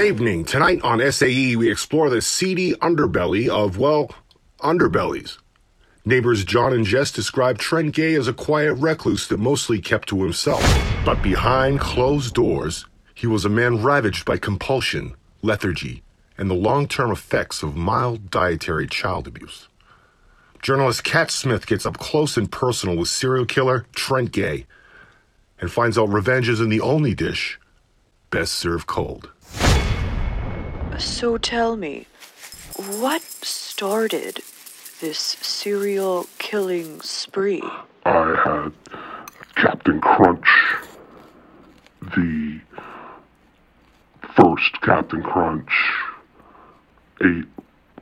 Good evening. Tonight on SAE, we explore the seedy underbelly of, well, underbellies. Neighbors John and Jess describe Trent Gay as a quiet recluse that mostly kept to himself. But behind closed doors, he was a man ravaged by compulsion, lethargy, and the long term effects of mild dietary child abuse. Journalist Kat Smith gets up close and personal with serial killer Trent Gay and finds out revenge isn't the only dish best served cold. So tell me, what started this serial killing spree? I had Captain Crunch, the first Captain Crunch, ate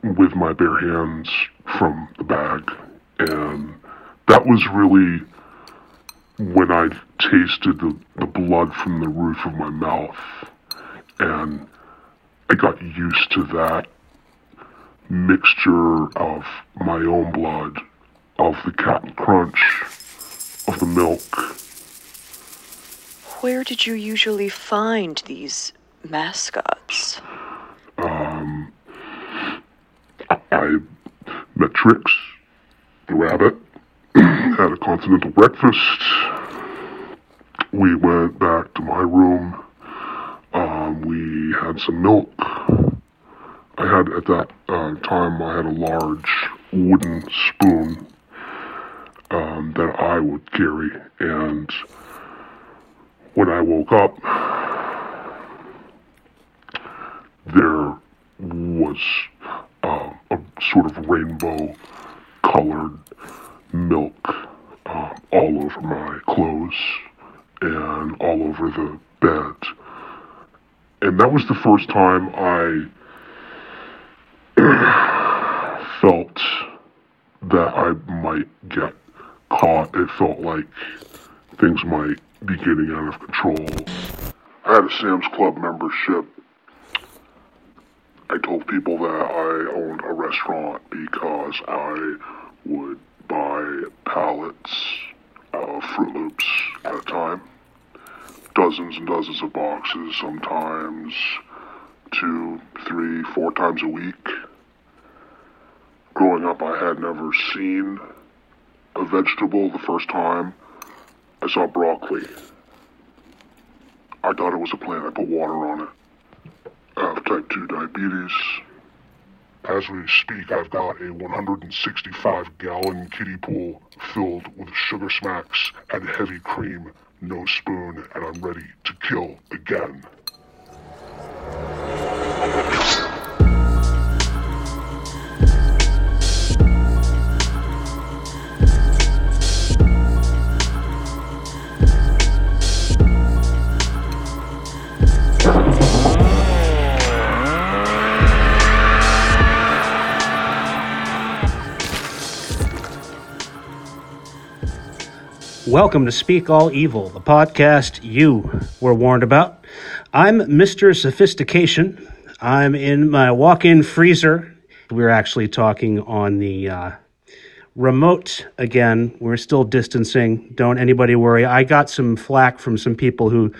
with my bare hands from the bag. And that was really when I tasted the, the blood from the roof of my mouth. And I got used to that mixture of my own blood, of the Captain Crunch, of the milk. Where did you usually find these mascots? Um, I met Trix, the rabbit, had a continental breakfast. We went back to my room. Um, we had some milk. I had, at that uh, time, I had a large wooden spoon um, that I would carry. And when I woke up, there was uh, a sort of rainbow colored milk uh, all over my clothes and all over the bed. And that was the first time I felt that I might get caught. It felt like things might be getting out of control. I had a Sam's Club membership. I told people that I owned a restaurant because I would buy pallets of Froot Loops at a time. Dozens and dozens of boxes, sometimes two, three, four times a week. Growing up, I had never seen a vegetable the first time I saw broccoli. I thought it was a plant. I put water on it. I have type 2 diabetes. As we speak, I've got a 165 gallon kiddie pool filled with sugar smacks and heavy cream, no spoon, and I'm ready to kill again. Welcome to Speak All Evil, the podcast you were warned about. I'm Mr. Sophistication. I'm in my walk in freezer. We're actually talking on the uh, remote again. We're still distancing. Don't anybody worry. I got some flack from some people who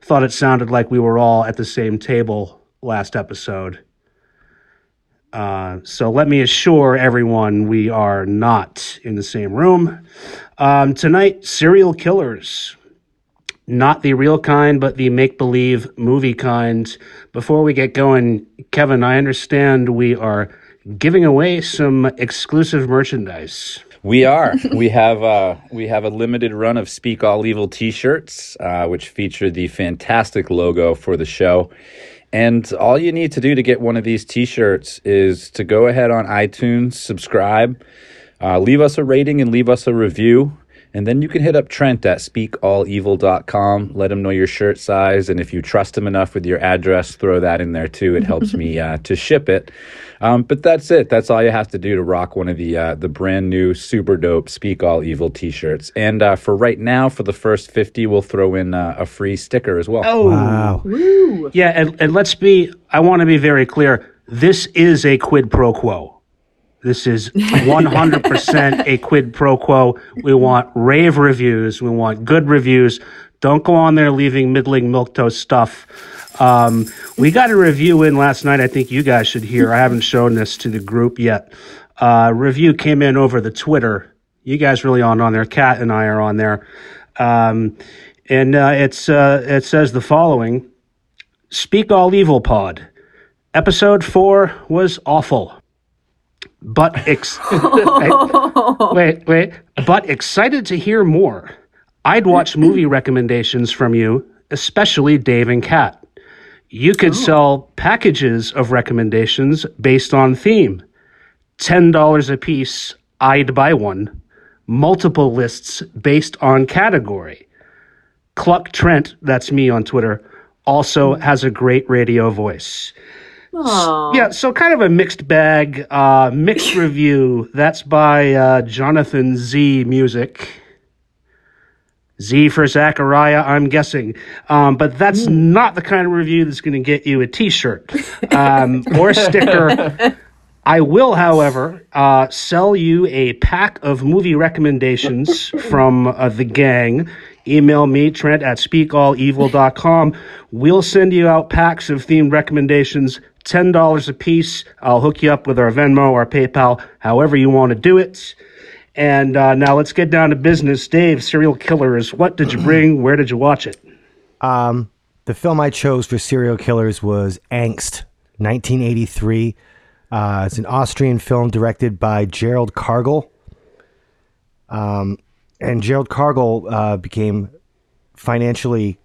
thought it sounded like we were all at the same table last episode. Uh, so let me assure everyone we are not in the same room. Um, tonight, serial killers. Not the real kind, but the make believe movie kind. Before we get going, Kevin, I understand we are giving away some exclusive merchandise. We are. we have uh, we have a limited run of Speak All Evil T-shirts, uh, which feature the fantastic logo for the show. And all you need to do to get one of these T-shirts is to go ahead on iTunes, subscribe, uh, leave us a rating, and leave us a review. And then you can hit up Trent at speakalevil.com. Let him know your shirt size. And if you trust him enough with your address, throw that in there too. It helps me uh, to ship it. Um, but that's it. That's all you have to do to rock one of the uh, the brand new super dope Speak All Evil t-shirts. And uh, for right now, for the first 50, we'll throw in uh, a free sticker as well. Oh, Wow. yeah. And, and let's be, I want to be very clear. This is a quid pro quo. This is 100% a quid pro quo. We want rave reviews. We want good reviews. Don't go on there leaving middling milquetoast stuff. Um, we got a review in last night. I think you guys should hear. I haven't shown this to the group yet. Uh, review came in over the Twitter. You guys really aren't on there. Kat and I are on there. Um, and uh, it's uh, it says the following: "Speak all evil pod." Episode four was awful, but ex- wait, wait, but excited to hear more. I'd watch movie recommendations from you, especially Dave and Kat. You could sell packages of recommendations based on theme. $10 a piece, I'd buy one. Multiple lists based on category. Cluck Trent, that's me on Twitter, also has a great radio voice. Yeah, so kind of a mixed bag, uh, mixed review. That's by uh, Jonathan Z Music. Z for Zachariah, I'm guessing. Um, but that's not the kind of review that's going to get you a t shirt um, or a sticker. I will, however, uh, sell you a pack of movie recommendations from uh, the gang. Email me, Trent at speakalevil.com. We'll send you out packs of themed recommendations, $10 a piece. I'll hook you up with our Venmo or PayPal, however you want to do it. And uh, now let's get down to business. Dave, serial killers, what did you bring? Where did you watch it? The film I chose for serial killers was Angst, 1983. Uh, it's an Austrian film directed by Gerald Kargl. Um, and Gerald Kargl uh, became financially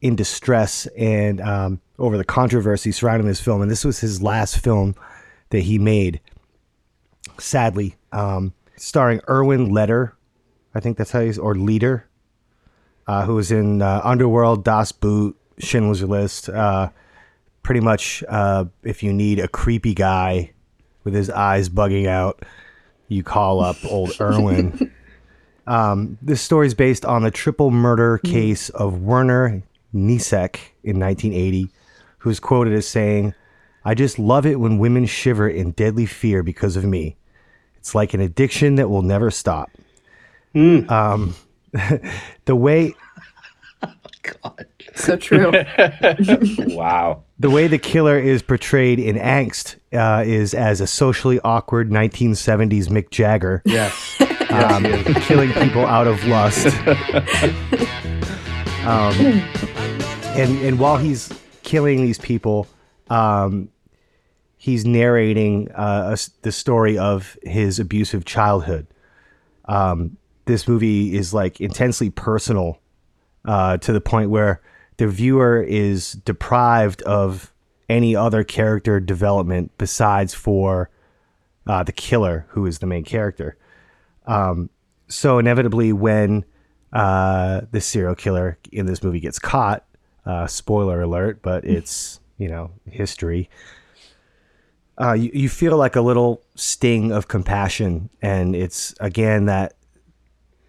in distress and um, over the controversy surrounding this film. And this was his last film that he made, sadly, um, starring Erwin Leder. I think that's how he's, or Leader uh, who was in uh, Underworld, Das Boot, Schindler's List. Uh, pretty much, uh, if you need a creepy guy with his eyes bugging out, you call up old Irwin. um, this story is based on the triple murder case of Werner Kniesek in 1980, who's quoted as saying, I just love it when women shiver in deadly fear because of me. It's like an addiction that will never stop. Um, the way God, So true. Wow. the way the killer is portrayed in Angst uh, is as a socially awkward 1970s Mick Jagger, Yes. um, killing people out of lust. um, and and while he's killing these people, um, he's narrating uh, a the story of his abusive childhood. Um, this movie is like intensely personal uh, to the point where the viewer is deprived of any other character development besides for uh, the killer, who is the main character. Um, so inevitably, when uh, the serial killer in this movie gets caught, uh, spoiler alert, but it's you know history. Uh, you, you feel like a little sting of compassion, and it's again that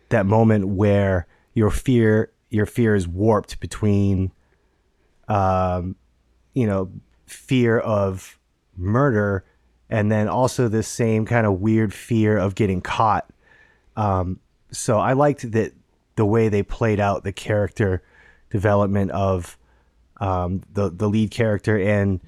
that moment where your fear your fear is warped between um you know fear of murder and then also this same kind of weird fear of getting caught. Um so i liked that the way they played out the character development of um the the lead character and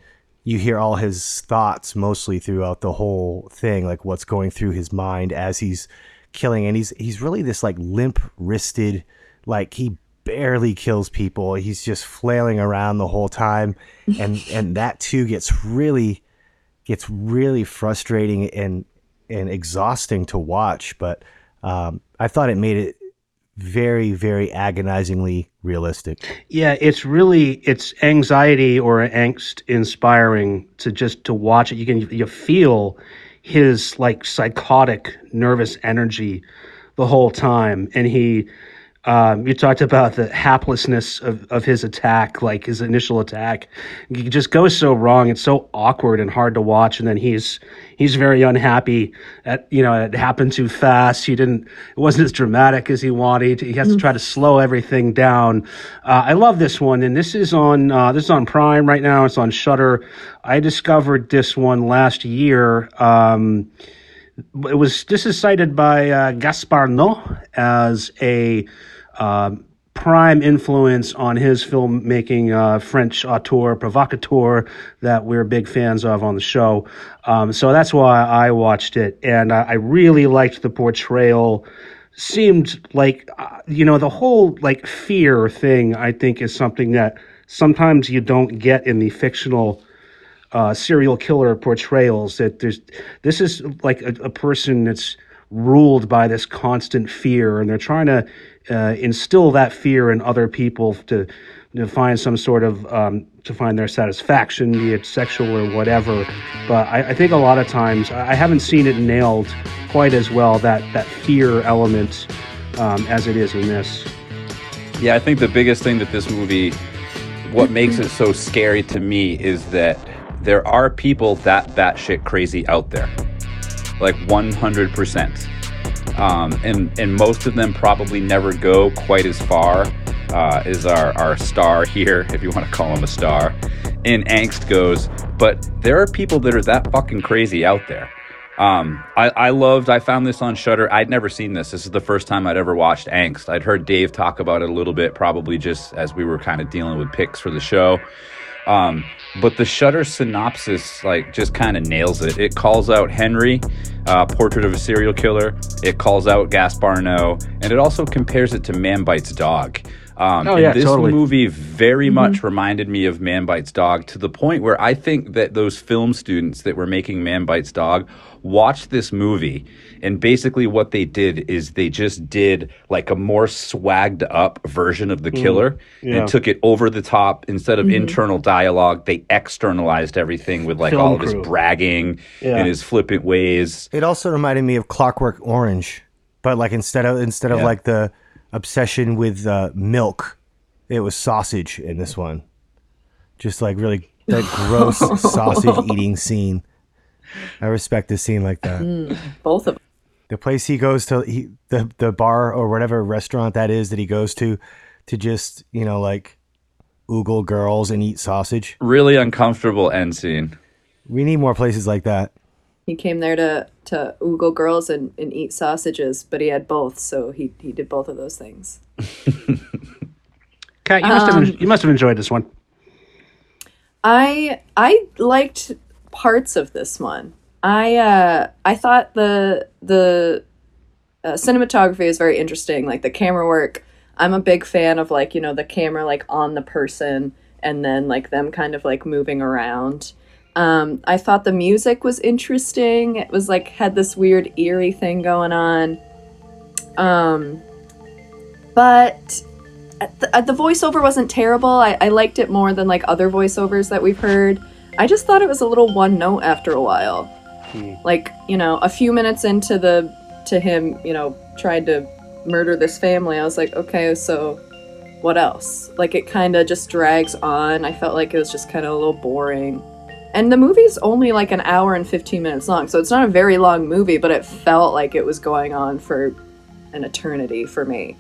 you hear all his thoughts mostly throughout the whole thing like what's going through his mind as he's killing. And he's he's really this like limp wristed like he barely kills people. He's just flailing around the whole time. And and that too gets really gets really frustrating and and exhausting to watch. But um i thought it made it very very agonizingly realistic Yeah, it's really it's anxiety or angst inspiring to just to watch it. You can you feel his like psychotic nervous energy the whole time, and he. Um, you talked about the haplessness of, of his attack, like his initial attack. He just goes so wrong. It's so awkward and hard to watch. And then he's he's very unhappy at you know it happened too fast. He didn't. It wasn't as dramatic as he wanted. He has to try to slow everything down. Uh, I love this one, and this is on uh, this is on Prime right now. It's on Shudder. I discovered this one last year. Um, it was this is cited by uh, Gaspar Noé as a um, prime influence on his filmmaking, uh, French auteur provocateur, that we're big fans of on the show. Um, so that's why I watched it, and I, I really liked the portrayal. Seemed like uh, you know the whole like fear thing. I think is something that sometimes you don't get in the fictional uh, serial killer portrayals. That there's this is like a, a person that's ruled by this constant fear, and they're trying to uh, instill that fear in other people to to find some sort of um, to find their satisfaction, be it sexual or whatever. But I, I think a lot of times I haven't seen it nailed quite as well that that fear element um, as it is in this. Yeah, I think the biggest thing that this movie, what makes it so scary to me, is that there are people that batshit crazy out there, like 100%. Um, and and most of them probably never go quite as far uh, as our our star here, if you want to call him a star, in angst goes. But there are people that are that fucking crazy out there. Um, I, I loved. I found this on Shudder. I'd never seen this. This is the first time I'd ever watched Angst. I'd heard Dave talk about it a little bit, probably just as we were kind of dealing with picks for the show. Um, but the Shudder synopsis, like, just kind of nails it. It calls out Henry, uh, Portrait of a Serial Killer. It calls out Gaspar Noé, and it also compares it to Man Bites Dog. Um, Oh, and yeah, this totally. movie very mm-hmm. much reminded me of Man Bites Dog to the point where I think that those film students that were making Man Bites Dog watched this movie and basically what they did is they just did like a more swagged up version of the mm-hmm. killer yeah. and took it over the top instead of mm-hmm. internal dialogue they externalized everything with like Film all of his bragging Yeah. and his flippant ways It also reminded me of Clockwork Orange, but like instead of instead of Yeah. like the obsession with uh, milk, it was sausage in this one. Just like really that gross sausage eating scene. I respect a scene like that. Both of them. The place he goes to, he, the the bar or whatever restaurant that is that he goes to, to just you know like oogle girls and eat sausage. really uncomfortable end scene We need more places like that. He came there to to oogle girls and, and eat sausages, but he had both, so he he did both of those things. Kat, you must have you must have enjoyed this one. I I liked parts of this one. I uh I thought the the uh, cinematography is very interesting, like the camera work. I'm a big fan of like, you know, the camera like on the person and then like them kind of like moving around. Um I thought the music was interesting. It was like had this weird eerie thing going on. Um but the, the voiceover wasn't terrible. I, I liked it more than like other voiceovers that we've heard. I just thought it was a little one note after a while. Like, you know, a few minutes into the to him, you know, trying to murder this family, I was like, okay, so what else? Like it kind of just drags on. I felt like it was just kind of a little boring. And the movie's only like an hour and 15 minutes long, so it's not a very long movie, but it felt like it was going on for an eternity for me.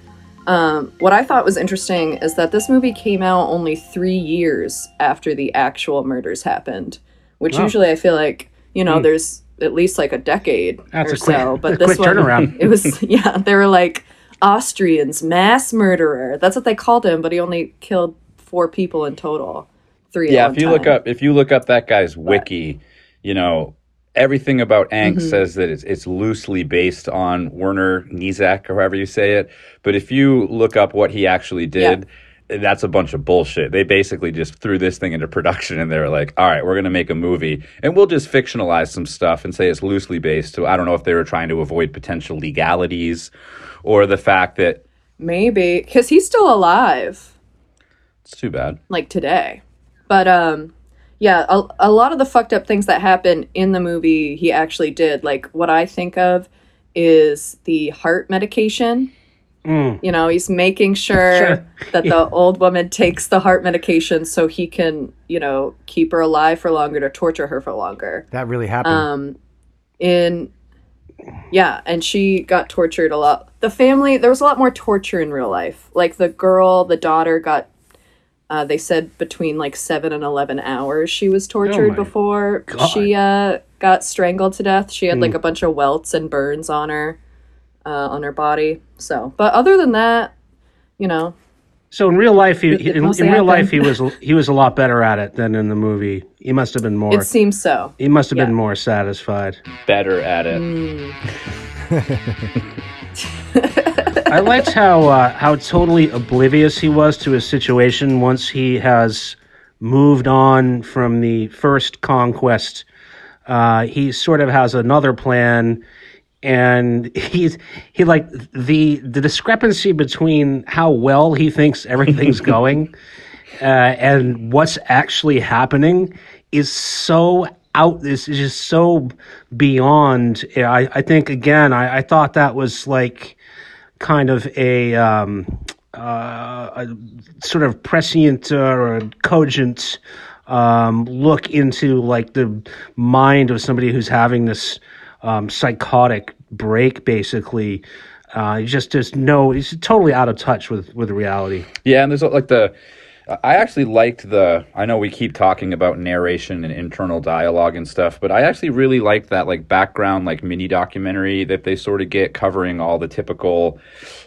Um, what I thought was interesting is that this movie came out only three years after the actual murders happened, which Wow. usually I feel like you know there's at least like a decade That's or a quick- so. But this quick one, turnaround. it was yeah, they were like Austrians, mass murderer. That's what they called him, but he only killed four people in total. Three. yeah if you look up if you look up that guy's wiki you know everything about angst Mm-hmm. says that it's, it's loosely based on werner Kniesek, or however you say it but if you look up what he actually did that's a bunch of bullshit they basically just threw this thing into production and they were like all right we're going to make a movie and we'll just fictionalize some stuff and say it's loosely based so i don't know if they were trying to avoid potential legalities or the fact that maybe because he's still alive. it's too bad like today. But um yeah, a, a lot of the fucked up things that happen in the movie he actually did. Like what I think of is the heart medication. You know, he's making sure, Sure. that the old woman takes the heart medication so he can, you know, keep her alive for longer to torture her for longer. That really happened. Um, in yeah, and she got tortured a lot. The family, there was a lot more torture in real life. Like the girl, the daughter got uh, they said between like seven and eleven hours she was tortured my before God. she uh, got strangled to death. She had like a bunch of welts and burns on her, uh, on her body. So, but other than that, you know, So in real life, he, he- in, in real happened. life he was he was a lot better at it than in the movie. He must have been more. It seems so. he must have been more satisfied. Better at it. I liked how uh, how totally oblivious he was to his situation once he has moved on from the first conquest. Uh, he sort of has another plan, and he's he like the the discrepancy between how well he thinks everything's going uh, and what's actually happening is so out. This is just so beyond. I I think again. I, I thought that was like kind of a um, uh, a sort of prescient or cogent um, look into like the mind of somebody who's having this um, psychotic break, basically. Uh, just just no, he's totally out of touch with with reality. Yeah, and there's like the. I actually liked the. I know we keep talking about narration and internal dialogue and stuff, but I actually really liked that like background like mini documentary that they sort of get covering all the typical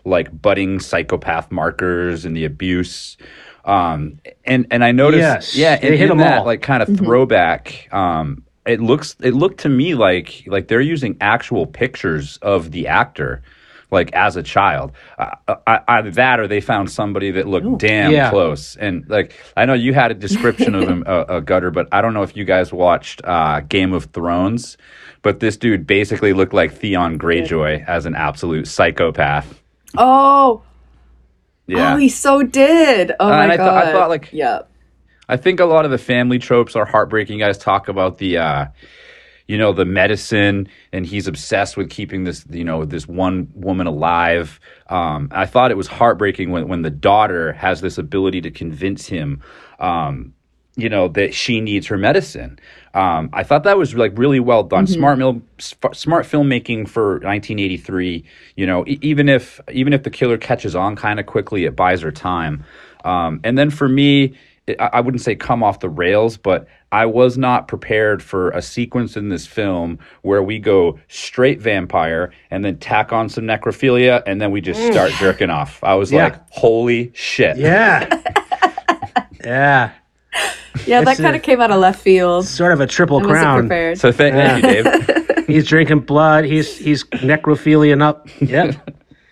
like budding psychopath markers and the abuse. Um, and and I noticed, Yes, yeah, they and hit them that all. like kind of throwback. Um, it looks it looked to me like like they're using actual pictures of the actor like as a child uh, uh, either that or they found somebody that looked damn Yeah. close and like i know you had a description of him a, a gutter but i don't know if you guys watched uh, game of thrones but this dude basically looked like theon greyjoy as an absolute psychopath Oh, yeah oh, he so did. Oh Uh, my and I god. thought- I thought, like- yeah. I think a lot of the family tropes are heartbreaking. You guys talk about the, uh, you know, the medicine, and he's obsessed with keeping this, you know, this one woman alive. Um, I thought it was heartbreaking when, when the daughter has this ability to convince him, um, you know, that she needs her medicine. Um, I thought that was like really well done. Smart mil- sp- smart filmmaking for 1983. You know, e- even if even if the killer catches on kind of quickly, it buys her time. Um, and then for me, I I wouldn't say come off the rails, but I was not prepared for a sequence in this film where we go straight vampire and then tack on some necrophilia and then we just start jerking off. I was Mm. Yeah. like, holy shit. Yeah, yeah, Yeah, that It's a- kind of came out of left field. sort of a triple I crown. prepared. So th- thank you, Dave. He's drinking blood. He's he's necrophilian up. Yeah.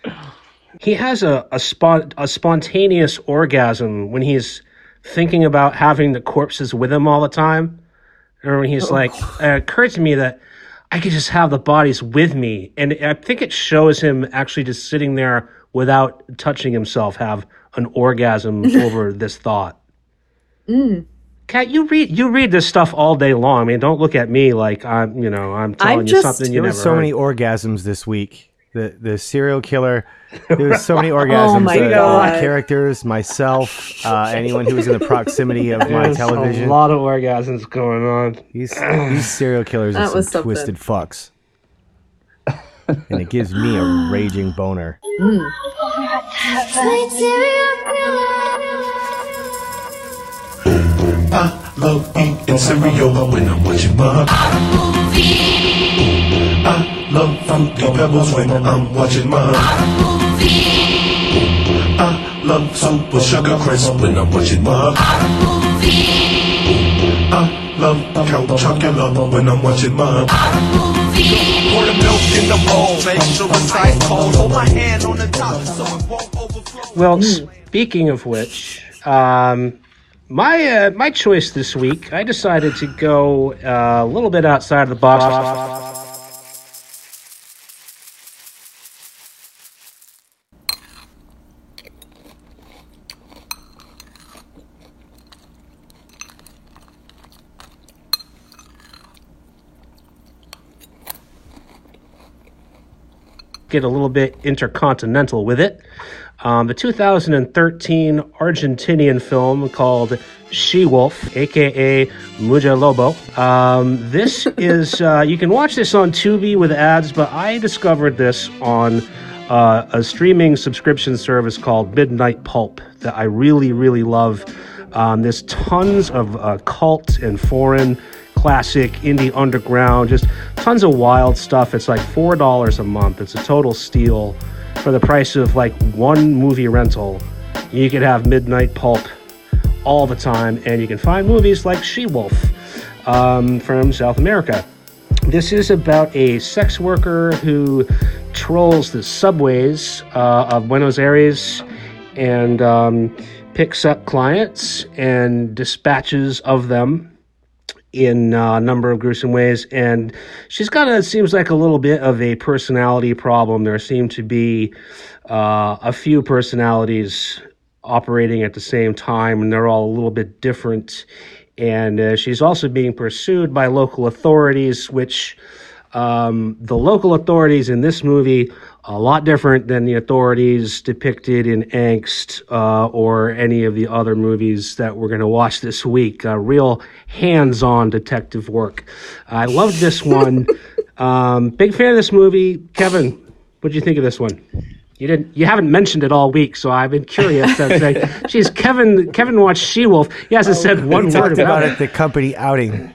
he has a a, spon- a spontaneous orgasm when he's thinking about having the corpses with him all the time, or when he's oh, like, it occurred to me that I could just have the bodies with me, and I think it shows him actually just sitting there without touching himself have an orgasm over this thought. Mm. Kat, you read you read this stuff all day long. I mean, don't look at me like I'm, you know, I'm telling you just- something you There never was so heard. many orgasms this week. The the serial killer. There was so many orgasms. Oh my the, the God. characters, myself, uh, anyone who was in the proximity of my There's television. a lot of orgasms going on. These these serial killers are some something. twisted fucks. and it gives me a raging boner. Sweet serial I love eating cereal when I'm watching my I love fruity pebbles when I'm watching my I love soup with sugar crisp when I'm watching my I love count Chocula when I'm watching my Pour the milk in the bowl, make sure it's ice cold. Hold my hand on the top so it won't overflow. Well, speaking of which, um, my uh, my choice this week, I decided to go uh, a little bit outside of the box. Get a little bit intercontinental with it. Um, the 2013 Argentinian film called She Wolf, aka Mujer Lobo. Um, this is, uh, you can watch this on Tubi with ads, but I discovered this on uh, a streaming subscription service called Midnight Pulp that I really, really love. Um, there's tons of uh, cult and foreign classic indie underground, just tons of wild stuff. It's like $4 a month. It's a total steal for the price of like one movie rental you could have midnight pulp all the time, and you can find movies like She Wolf um, from South America. This is about a sex worker who trolls the subways uh, of Buenos Aires and um, picks up clients and dispatches of them in uh, a number of gruesome ways. And she's got a, it seems like a little bit of a personality problem. There seem to be uh, a few personalities operating at the same time, and they're all a little bit different. And uh, she's also being pursued by local authorities, which um, the local authorities in this movie a lot different than the authorities depicted in Angst uh, or any of the other movies that we're going to watch this week. Uh, real hands-on detective work. I loved this one. um, big fan of this movie. Kevin, what do you think of this one? You didn't. You haven't mentioned it all week, so I've been curious. to say, geez, Kevin. Kevin watched She-Wolf. He hasn't said one word about about it. it, the company outing.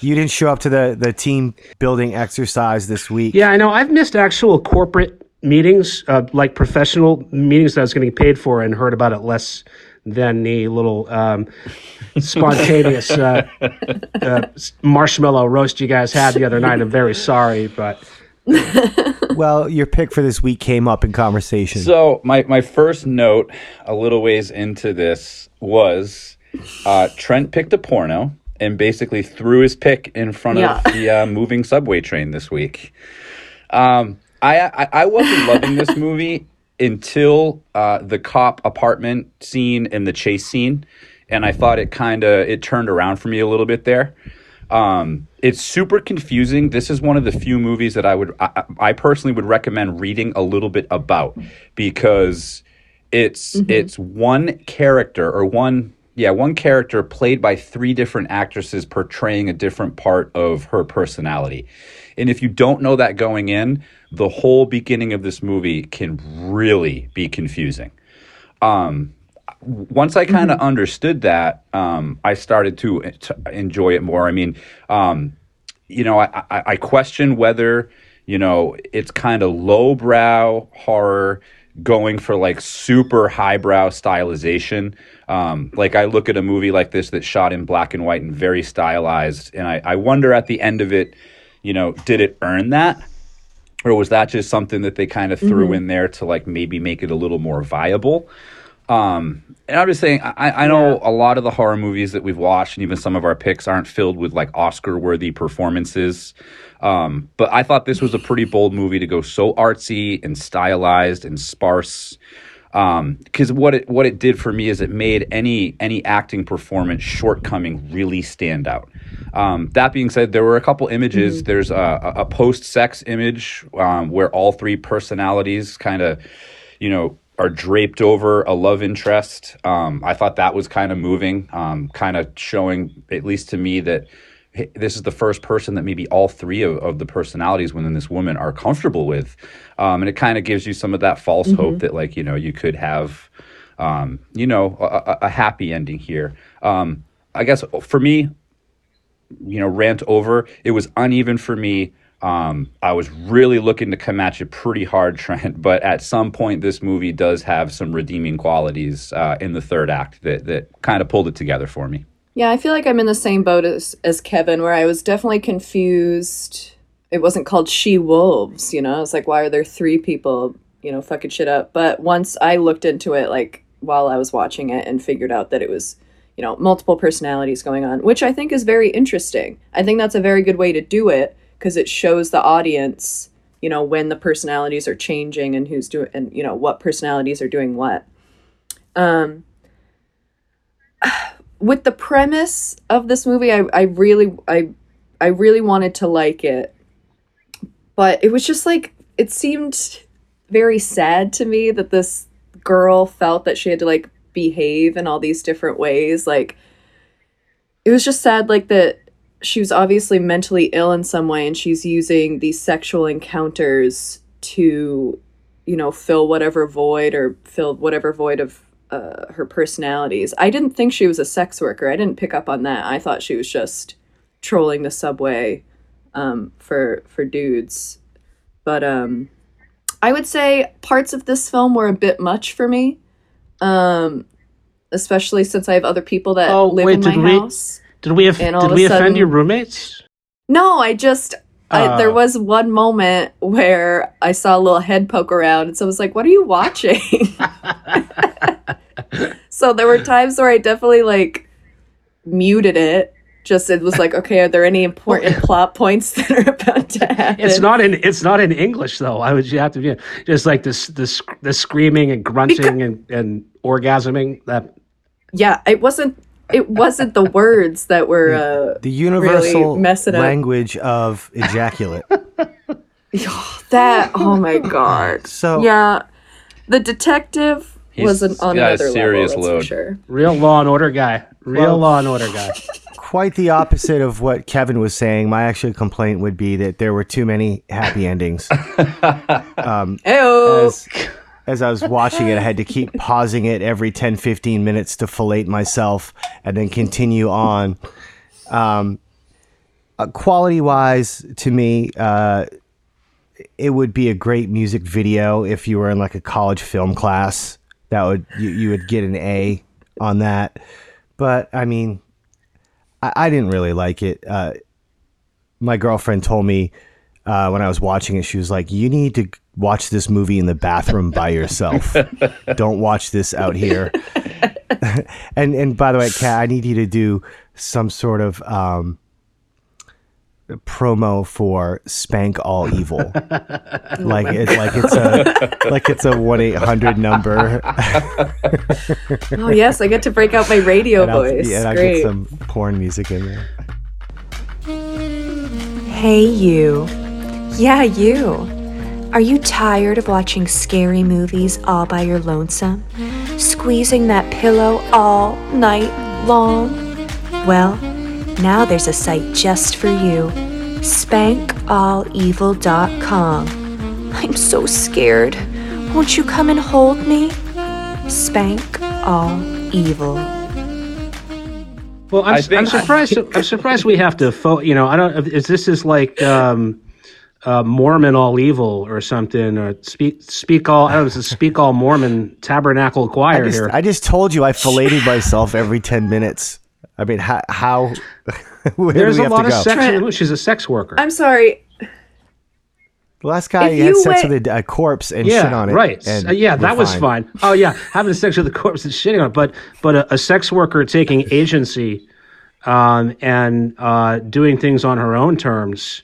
You didn't show up to the, the team building exercise this week. Yeah, I know. I've missed actual corporate meetings, uh, like professional meetings that I was getting paid for, and heard about it less than the little um, spontaneous uh, uh, marshmallow roast you guys had the other night. I'm very sorry, but Well, your pick for this week came up in conversation. So my my first note, a little ways into this, was uh, Trent picked a porno and basically threw his pick in front Yeah. of the uh, moving subway train this week. Um, I, I I wasn't loving this movie until uh, the cop apartment scene and the chase scene, and I thought it kind of it turned around for me a little bit there. Um, it's super confusing. This is one of the few movies that I would, I, I personally would recommend reading a little bit about because it's it's one character or one yeah one character played by three different actresses portraying a different part of her personality. And if you don't know that going in, the whole beginning of this movie can really be confusing um, once I kind of understood that, um, I started to, to enjoy it more. I mean, um, you know, I, I, I question whether, you know, it's kind of lowbrow horror going for like super highbrow stylization. Um, like I look at a movie like this that's shot in black and white and very stylized, and I, I wonder at the end of it, you know, did it earn that? Or was that just something that they kind of threw in there to like maybe make it a little more viable? Um, and I'm just saying, I, I know a lot of the horror movies that we've watched, and even some of our picks, aren't filled with like Oscar-worthy performances. Um, but I thought this was a pretty bold movie to go so artsy and stylized and sparse. Because what it what it did for me is it made any any acting performance shortcoming really stand out. Um, that being said, there were a couple images. There's a, a post-sex image um, where all three personalities kind of, you know, are draped over a love interest. Um, I thought that was kind of moving, um, kind of showing, at least to me, that hey, this is the first person that maybe all three of, of the personalities within this woman are comfortable with. Um, and it kind of gives you some of that false hope that, like, you know, you could have, um, you know, a, a- a happy ending here. Um, I guess for me, you know, rant over. It was uneven for me. Um, I was really looking to come at you pretty hard, Trent, but at some point, this movie does have some redeeming qualities uh, in the third act that that kind of pulled it together for me. Yeah, I feel like I'm in the same boat as, as Kevin, where I was definitely confused. It wasn't called She Wolves, you know? It's like, why are there three people, you know, fucking shit up? But once I looked into it, like, while I was watching it and figured out that it was, you know, multiple personalities going on, which I think is very interesting. I think that's a very good way to do it because it shows the audience, you know, when the personalities are changing and who's doing, and, you know, what personalities are doing what. Um, with the premise of this movie, I, I really I I really wanted to like it. But it was just like it seemed very sad to me that this girl felt that she had to like behave in all these different ways. Like it was just sad like that she was obviously mentally ill in some way and she's using these sexual encounters to you know fill whatever void or fill whatever void of uh, her personalities. I didn't think she was a sex worker. I didn't pick up on that. I thought she was just trolling the subway um, for for dudes. But um, I would say parts of this film were a bit much for me. Um, especially since I have other people that Oh, live wait, in my did we- house. Did we have, did we offend sudden- your roommates? No, I just I, Uh. there was one moment where I saw a little head poke around, and so I was like, "What are you watching?" so there were times where I definitely like muted it. Just it was like, okay, are there any important plot points that are about to happen? It's not in it's not in English though. I would you have to be just like this this the screaming and grunting and, and orgasming that Yeah, it wasn't. It wasn't the words that were. Uh, The universal mess it up. language of ejaculate. that. Oh my god. So Yeah, the detective was an on got a serious level. Load. sure. real law and order guy. Real Well- law and order guy. quite the opposite of what Kevin was saying. My actual complaint would be that there were too many happy endings. Ew. as, as I was watching it, I had to keep pausing it every 10, 15 minutes to fillet myself and then continue on. Um, uh, quality wise, to me, uh, it would be a great music video if you were in like a college film class. That would you, you would get an A on that. But I mean, I, I didn't really like it. Uh, my girlfriend told me uh, when I was watching it, she was like, "You need to watch this movie in the bathroom by yourself. Don't watch this out here." and and by the way, Kat, I need you to do some sort of um, promo for Spank All Evil, like it, like it's a like it's a one eight hundred number. Oh yes, I get to break out my radio and I'll, voice. yeah, and I'll Great. get some porn music in there. Hey, you. Yeah, you. Are you tired of watching scary movies all by your lonesome? Squeezing that pillow all night long? Well, now there's a site just for you spankallevil.com. I'm so scared. Won't you come and hold me? Spank All Evil. Well, I'm, I think- I'm surprised. I'm surprised we have to. Fo- you know, I don't. Is this is like um, uh, Mormon all evil or something? Or speak speak all. I don't know. It's a speak all Mormon Tabernacle Choir I just, here. I just told you I filleted myself every 10 minutes. I mean, how, how where There's do we a have lot to of go? sex. Trent- She's a sex worker. I'm sorry. The last guy he had sex went- with a, a corpse and yeah, shit on it. right. and Uh, yeah, we're that was fine. Oh yeah, having sex with the corpse and shitting on it. But but a, a sex worker taking agency um, and uh, doing things on her own terms,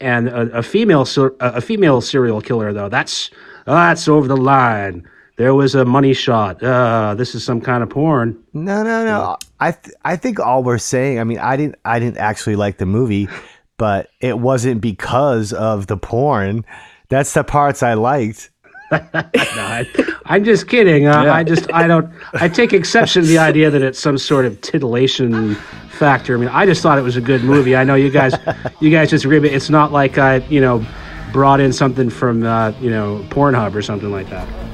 and a, a female a a female serial killer though that's that's over the line. There was a money shot. Uh, this is some kind of porn. No, no, no. I th- I think all we're saying. I mean, I didn't I didn't actually like the movie, but it wasn't because of the porn. That's the parts I liked. No, I, I'm just kidding. Uh, I just I don't. I take exception to the idea that it's some sort of titillation factor. I mean, I just thought it was a good movie. I know you guys, you guys just disagree, but it's not like I, you know, brought in something from uh, you know Pornhub or something like that.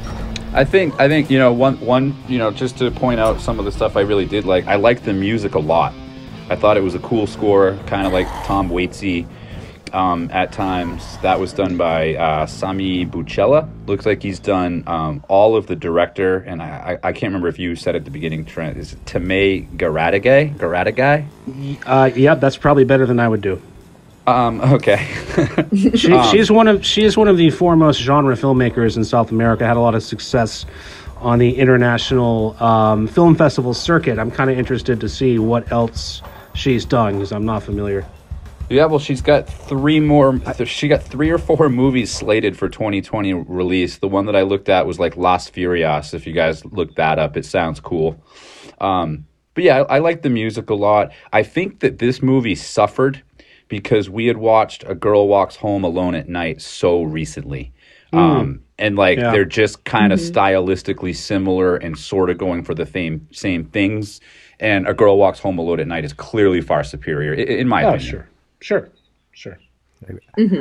I think I think you know one one you know just to point out some of the stuff I really did like. I liked the music a lot. I thought it was a cool score, kind of like Tom Waitsy. Um, at times, that was done by uh, Sami Bucella. Looks like he's done um, all of the director, and I, I, I can't remember if you said at the beginning, Trent. Is it Tamay Garadagay? Garadagay? Uh, yeah, that's probably better than I would do. Um, okay. She, she's one of she is one of the foremost genre filmmakers in South America. Had a lot of success on the international um, film festival circuit. I'm kind of interested to see what else she's done because I'm not familiar. Yeah, well, she's got three more. She got three or four movies slated for 2020 release. The one that I looked at was like Las Furias. If you guys look that up, it sounds cool. Um, but yeah, I, I like the music a lot. I think that this movie suffered because we had watched A Girl Walks Home Alone at Night so recently. Um, and like Yeah. they're just kind of stylistically similar and sort of going for the same same things. And A Girl Walks Home Alone at Night is clearly far superior, i- in my Oh, opinion. sure, sure, sure.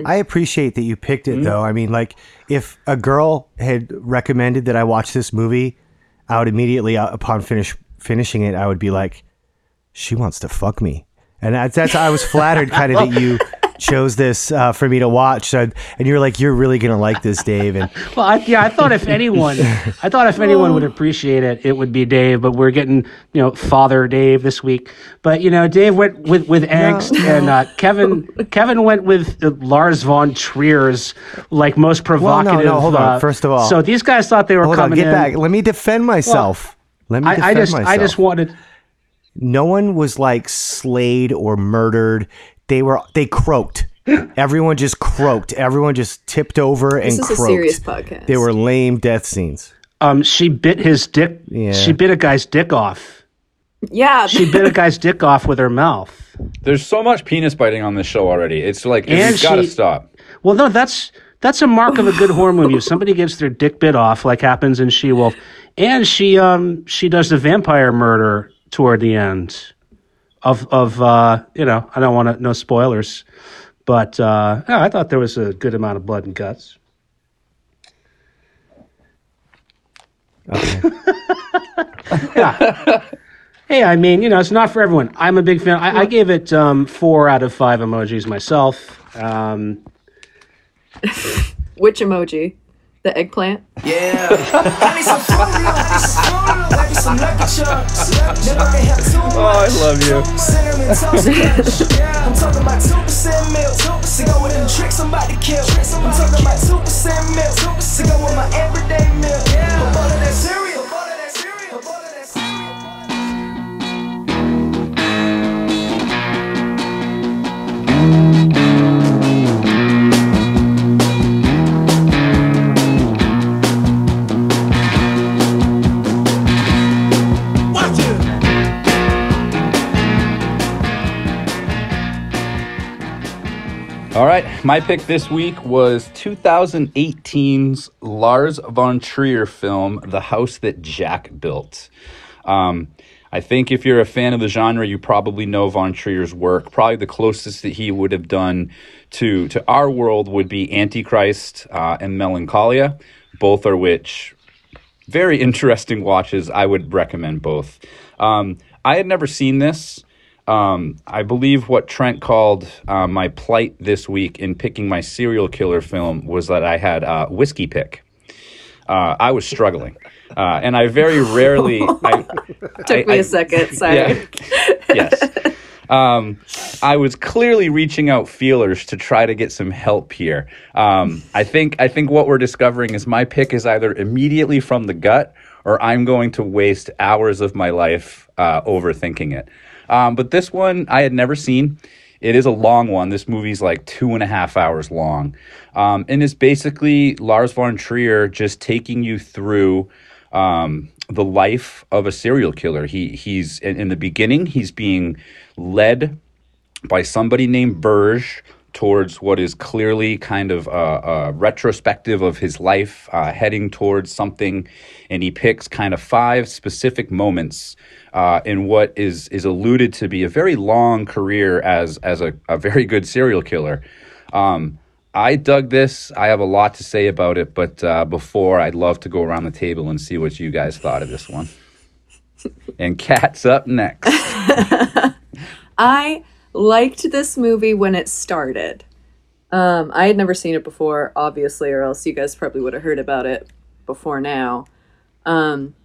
I appreciate that you picked Mm-hmm. it though. I mean, like if a girl had recommended that I watch this movie, I would immediately uh, upon finish finishing it, I would be like, she wants to fuck me. And that's, that's I was flattered kind of that you chose this uh, for me to watch. So, and you're like, you're really gonna like this, Dave. And Well, I, yeah, I thought if anyone, I thought if anyone would appreciate it, it would be Dave. But we're getting, you know, Father Dave this week. But you know, Dave went with with angst, and uh, Kevin Kevin went with uh, Lars von Trier's like most Well, no, provocative. no, hold on. uh, First of all- so these guys thought they were hold on, coming get in. back. Let me defend myself. Let me defend I, I just, myself. I just wanted. No one was like slayed or murdered. They were they croaked. Everyone just croaked. Everyone just tipped over and This is a croaked. serious podcast. They were lame death scenes. Um, she bit his dick. Yeah. She bit a guy's dick off. Yeah. She bit a guy's dick off with her mouth. There's so much penis biting on this show already. It's like And it's got to stop. Well, no, that's that's a mark of a good horror movie. If somebody gets their dick bit off, like happens in She Wolf, and she um she does the vampire murder toward the end of of uh you know I don't want to no spoilers, but uh yeah, I thought there was a good amount of blood and guts. yeah. Hey, I mean, you know, it's not for everyone. I'm a big fan. I, I gave it um, four out of five emojis myself. Um, Which emoji? The eggplant? Yeah. I need some fruity, maybe some lucky charms. Then I can have two Oh, I love you. cinnamon toast crunch. Yeah, I'm talking about two percent milk. To go with them tricks I'm about to kill. I'm talking about two percent milk. To go with my everyday milk. All right, my pick this week was 2018's Lars von Trier film, The House That Jack Built. Um, I think if you're a fan of the genre, you probably know von Trier's work. Probably the closest that he would have done to to our world would be Antichrist uh, and Melancholia, both are which very interesting watches. I would recommend both. Um, I had never seen this. Um, I believe what Trent called uh, my plight this week in picking my serial killer film was that I had uh, whiskey pick. Uh, I was struggling, uh, and I very rarely. I, Took I- me I- a second. Sorry. yeah. yes. Um, I was clearly reaching out feelers to try to get some help here. Um, I think I think what we're discovering is my pick is either immediately from the gut or I'm going to waste hours of my life uh, overthinking it. Um, but this one I had never seen. It is a long one. This movie's like two and a half hours long, um, and it's basically Lars von Trier just taking you through um, the life of a serial killer. He he's in, in the beginning he's being led by somebody named Verge towards what is clearly kind of a, a retrospective of his life, uh, heading towards something, and he picks kind of five specific moments uh, in what is is alluded to be a very long career as as a, a very good serial killer. Um, I dug this. I have a lot to say about it, but uh, before I'd love to go around the table and see what you guys thought of this one. and Cat's up next. I liked this movie when it started. Um, I had never seen it before, obviously, or else you guys probably would have heard about it before now. Um,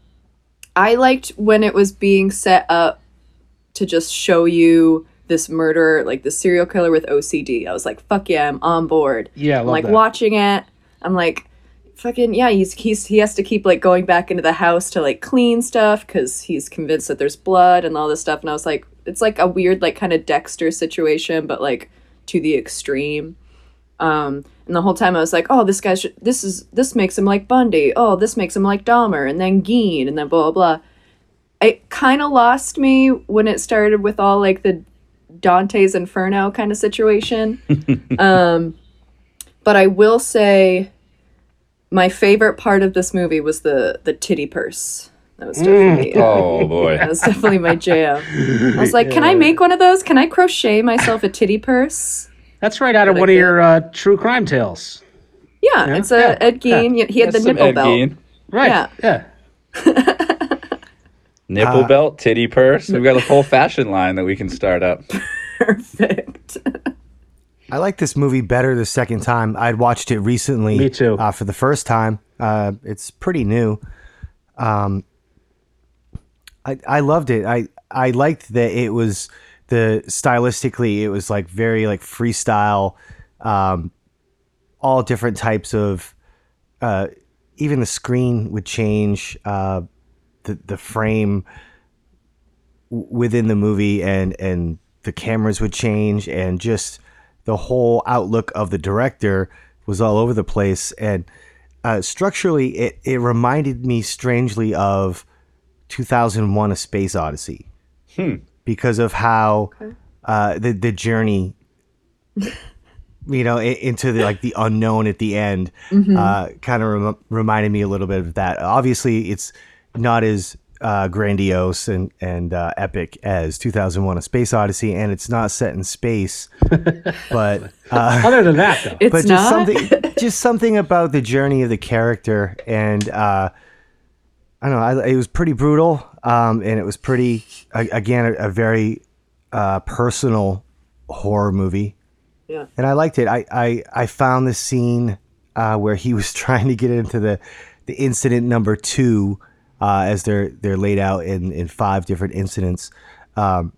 I liked when it was being set up to just show you this murderer, like the serial killer with OCD. I was like, fuck yeah, I'm on board. Yeah, I I'm like that. watching it. I'm like, fucking yeah, he's he's he has to keep like going back into the house to like clean stuff because he's convinced that there's blood and all this stuff. And I was like, it's like a weird like kind of Dexter situation, but like to the extreme. Um, and the whole time I was like, oh, this guy, should, this is this makes him like Bundy. Oh, this makes him like Dahmer, and then Gein, and then blah blah. blah. It kind of lost me when it started with all like the Dante's Inferno kind of situation. um, but I will say, my favorite part of this movie was the the titty purse. That was definitely Oh boy. that was definitely my jam. I was like, can I make one of those? Can I crochet myself a titty purse? That's right out of But I one of your uh, true crime tales. Yeah, it's a yeah, Ed Gein. He had the That's some nipple Ed belt. Gein. Right. Yeah. Yeah. Nipple Uh, belt, titty purse. We've got a whole fashion line that we can start up. Perfect. I like this movie better the second time. I'd watched it recently. Me too. Uh, for the first time, uh, it's pretty new. Um, I I loved it. I I liked that it was the stylistically it was like very like freestyle, um, all different types of. Uh, even the screen would change. Uh, the the frame within the movie and and the cameras would change and just the whole outlook of the director was all over the place and uh, structurally it, it reminded me strangely of 2001 a space odyssey. Because of how uh, the, the journey you know into the like the unknown at the end uh, kind of rem- reminded me a little bit of that. Obviously it's not as uh, grandiose and and uh, epic as 2001 a space odyssey and it's not set in space but uh, Other than that, though, It's but just not. something just something about the journey of the character and uh i don't know I, it was pretty brutal um and it was pretty again a, a very uh personal horror movie. Yeah. and i liked it. I i, I found the scene uh where he was trying to get into the the incident number two uh as they're they're laid out in in five different incidents. Um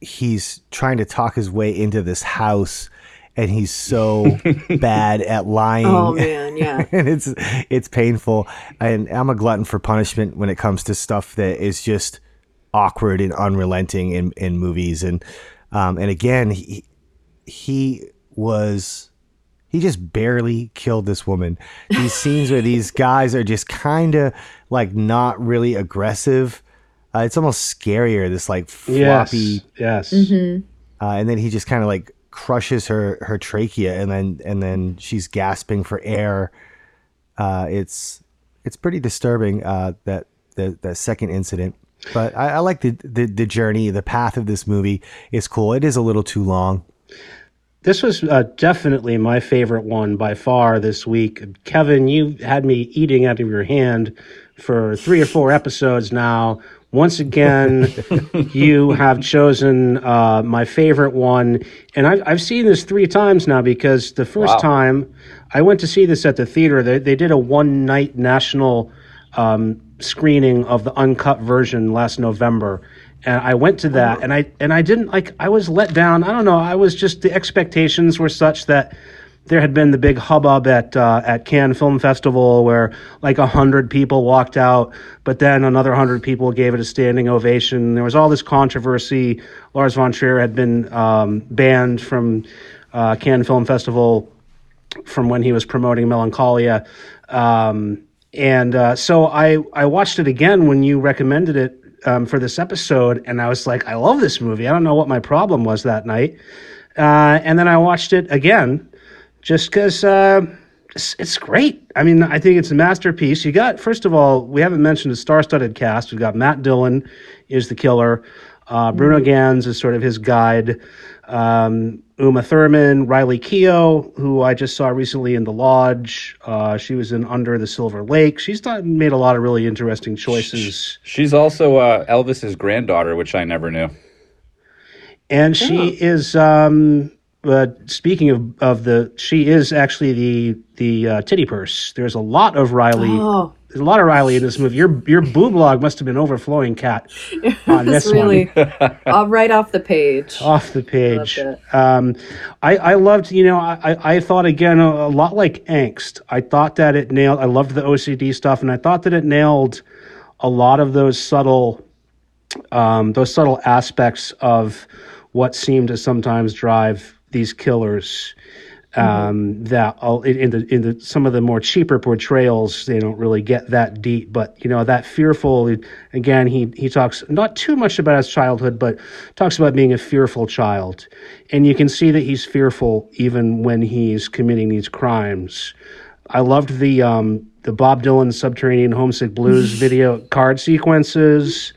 he's trying to talk his way into this house and he's so bad at lying Oh man, yeah. and it's it's painful and i'm a glutton for punishment when it comes to stuff that is just awkward and unrelenting in, in movies and um and again he he was he just barely killed this woman these scenes where these guys are just kind of like not really aggressive uh, it's almost scarier this like yes, floppy yes. Mm-hmm. uh, and then he just kind of like crushes her her trachea and then and then she's gasping for air. Uh, it's it's pretty disturbing uh, that the that second incident. But I, I like the, the the journey. The path of this movie is cool. It is a little too long. This was uh, definitely my favorite one by far this week. Kevin, you had me eating out of your hand for three or four episodes now. Once again, you have chosen uh, my favorite one. And I've, I've seen this three times now because the first Wow. time I went to see this at the theater, they, they did a one night national um, screening of the uncut version last November. And I went to that and I and I didn't like I was let down. I don't know. I was just the expectations were such that there had been the big hubbub at uh, at Cannes Film Festival where like a hundred people walked out, but then another hundred people gave it a standing ovation. There was all this controversy. Lars von Trier had been um, banned from uh, Cannes Film Festival from when he was promoting Melancholia. Um, and uh, so I, I watched it again when you recommended it um, for this episode, and I was like, I love this movie. I don't know what my problem was that night. Uh, and then I watched it again just because uh, it's, it's great. I mean, I think it's a masterpiece. You got, first of all, we haven't mentioned the star studded cast. We've got Matt Dillon is the killer, uh, Bruno Ganz is sort of his guide. Um, Uma Thurman, Riley Keough, who I just saw recently in The Lodge. Uh, she was in Under the Silver Lake. She's done, made a lot of really interesting choices. She's also uh, Elvis's granddaughter, which I never knew. And she is, um, uh, speaking of, of the, she is actually the the uh, titty purse. There's a lot of Riley. Oh, There's a lot of Riley in this movie. Your your boob log must have been overflowing, cat. On this really one. uh, right off the page. off the page. Loved Um, I, I loved, you know, I, I- I thought again a, a lot like Angst. I thought that it nailed. I loved the OCD stuff, and I thought that it nailed a lot of those subtle, um, those subtle aspects of what seemed to sometimes drive these killers. Um, that all, in, in the in the some of the more cheaper portrayals they don't really get that deep, but you know that fearful. Again, he he talks not too much about his childhood, but talks about being a fearful child, and you can see that he's fearful even when he's committing these crimes. I loved the um, the Bob Dylan Subterranean Homesick Blues video card sequences.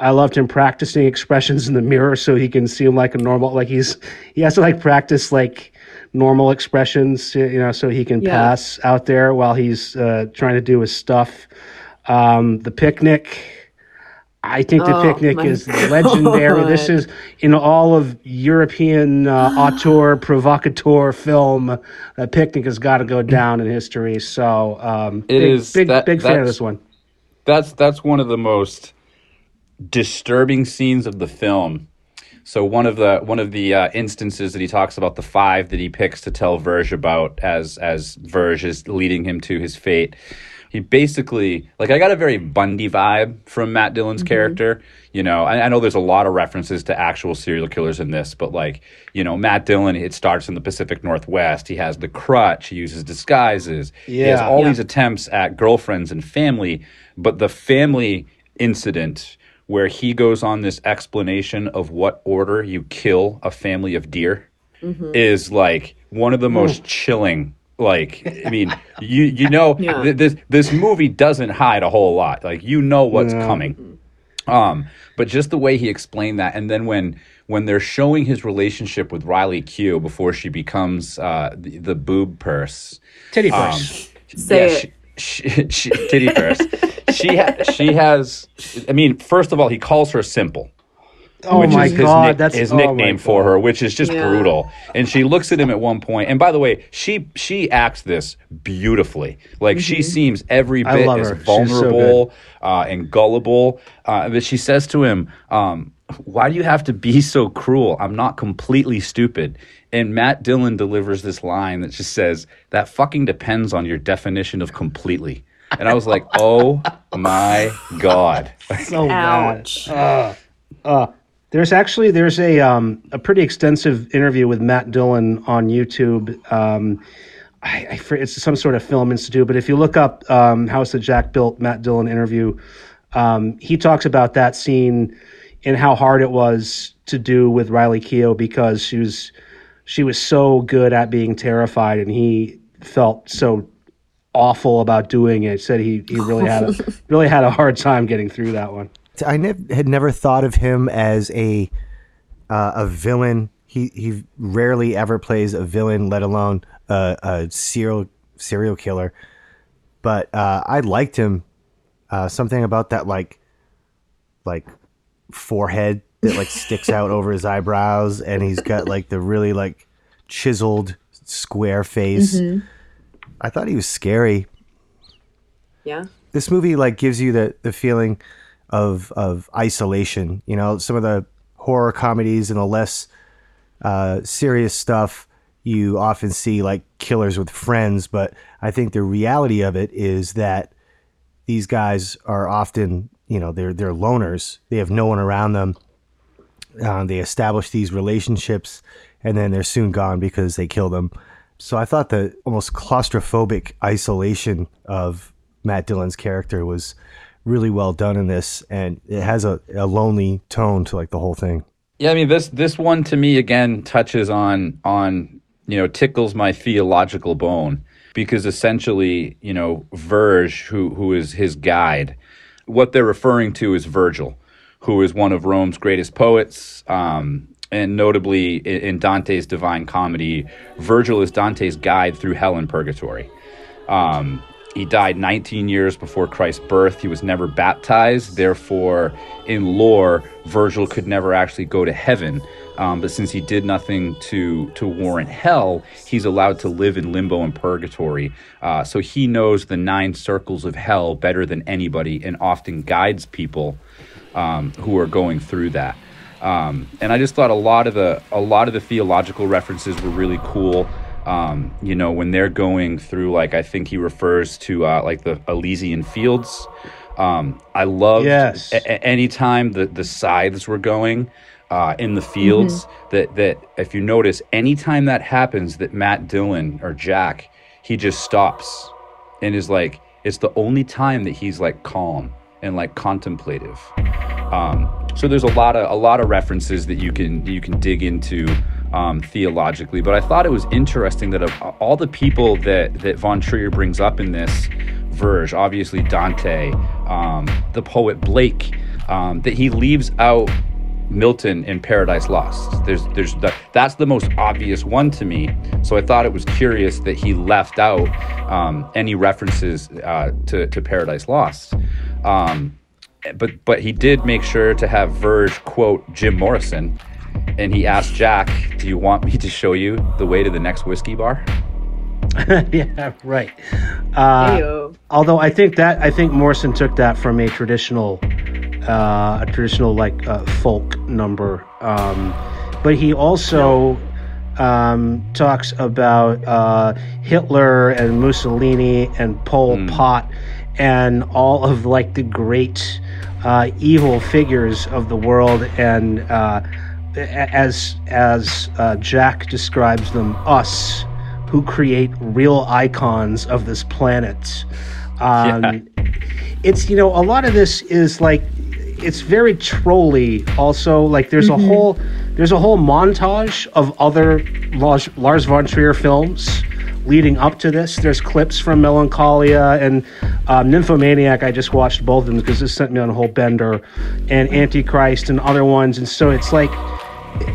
I loved him practicing expressions in the mirror so he can seem like a normal like he's he has to like practice like normal expressions you know so he can Yeah. pass out there while he's uh, trying to do his stuff. Um, the picnic. I think the Oh, picnic my is legendary. This is in all of European uh, auteur provocateur film. The picnic has got to go down in history. So um, It big, is- big, that- big fan of this one. that's that's one of the most disturbing scenes of the film. So one of the one of the uh, instances that he talks about the five that he picks to tell Verge about as as Verge is leading him to his fate. He basically like I got a very Bundy vibe from Matt Dillon's character. You know, I, I know there's a lot of references to actual serial killers in this, but like you know, Matt Dillon, it starts in the Pacific Northwest. He has the crutch. He uses disguises. He has Yeah. all Yeah. these attempts at girlfriends and family, but the family incident where he goes on this explanation of what order you kill a family of deer is like one of the most chilling like i mean you you know Yeah. th- this this movie doesn't hide a whole lot like you know what's Yeah. coming um but just the way he explained that and then when when they're showing his relationship with Riley Keough before she becomes uh the, the boob purse Titty um, purse. Say yeah, it. She, she, she, titty purse. she ha- she has. I mean, first of all, he calls her simple. oh which my is his, god, nick- that's his oh nickname for her, which is just Yeah. brutal. And she looks at him at one point. And by the way, she she acts this beautifully. Like she seems every bit as her. She's so vulnerable uh, and gullible. Uh, but she says to him, um, "Why do you have to be so cruel? I'm not completely stupid." And Matt Dillon delivers this line that just says, "That fucking depends on your definition of completely." And I was like, "Oh my god!" So bad. Ouch. There's actually there's a um, a pretty extensive interview with Matt Dillon on YouTube. Um, I, I it's some sort of film institute, but if you look up um, House that Jack built Matt Dillon interview, um, he talks about that scene and how hard it was to do with Riley Keough because she was she was so good at being terrified, and he felt so awful about doing it. Said he he really had a, really had a hard time getting through that one. I nev- had never thought of him as a uh, a villain. He he rarely ever plays a villain, let alone a, a serial serial killer. But uh, I liked him. Uh, something about that like like forehead that like sticks out over his eyebrows, and he's got like the really like chiseled square face. I thought he was scary Yeah. this movie like gives you the the feeling of of isolation. You know, some of the horror comedies and the less uh, serious stuff you often see like killers with friends, but I think the reality of it is that these guys are often you know they're they're loners. They have no one around them. Uh, they establish these relationships and then they're soon gone because they kill them. So I thought the almost claustrophobic isolation of Matt Dillon's character was really well done in this, and it has a, a lonely tone to like the whole thing. Yeah, I mean this this one to me again touches on on you know tickles my theological bone because essentially you know Verge who who is his guide, what they're referring to is Virgil, who is one of Rome's greatest poets. Um, and notably in, Dante's Divine Comedy, Virgil is Dante's guide through hell and purgatory. Um, he died 19 years before Christ's birth. He was never baptized. Therefore, in lore, Virgil could never actually go to heaven. Um, but since he did nothing to to warrant hell, he's allowed to live in limbo and purgatory. Uh, so he knows the nine circles of hell better than anybody, and often guides people um, who are going through that. Um, and I just thought a lot of the a lot of the theological references were really cool. Um, you know, when they're going through, like I think he refers to uh, like the Elysian fields. Um, I love Yes. a- a- anytime the the scythes were going uh, in the fields. That that if you notice, anytime that happens, that Matt Dillon or Jack, he just stops and is like, it's the only time that he's like calm and like contemplative. Um, so there's a lot of a lot of references that you can you can dig into um, theologically, but I thought it was interesting that of all the people that that Von Trier brings up in this Verge, obviously Dante, um, the poet Blake, um, that he leaves out Milton in Paradise Lost. There's there's the, that's the most obvious one to me. So I thought it was curious that he left out um, any references uh, to to Paradise Lost. Um, but but he did make sure to have Verge quote Jim Morrison, and he asked Jack, "Do you want me to show you the way to the next whiskey bar?" yeah, right. Uh, although I think that I think Morrison took that from a traditional, uh, a traditional like uh, folk number, um, but he also um, talks about uh, Hitler and Mussolini and Pol Pot and all of like the great uh, evil figures of the world and. Uh, as as uh, Jack describes them, us who create real icons of this planet. Um, It's you know a lot of this is like it's very trolly. Also, like there's a whole there's a whole montage of other Lars, Lars von Trier films leading up to this. There's clips from Melancholia and um, Nymphomaniac. I just watched both of them because this sent me on a whole bender, and Antichrist and other ones. And so it's like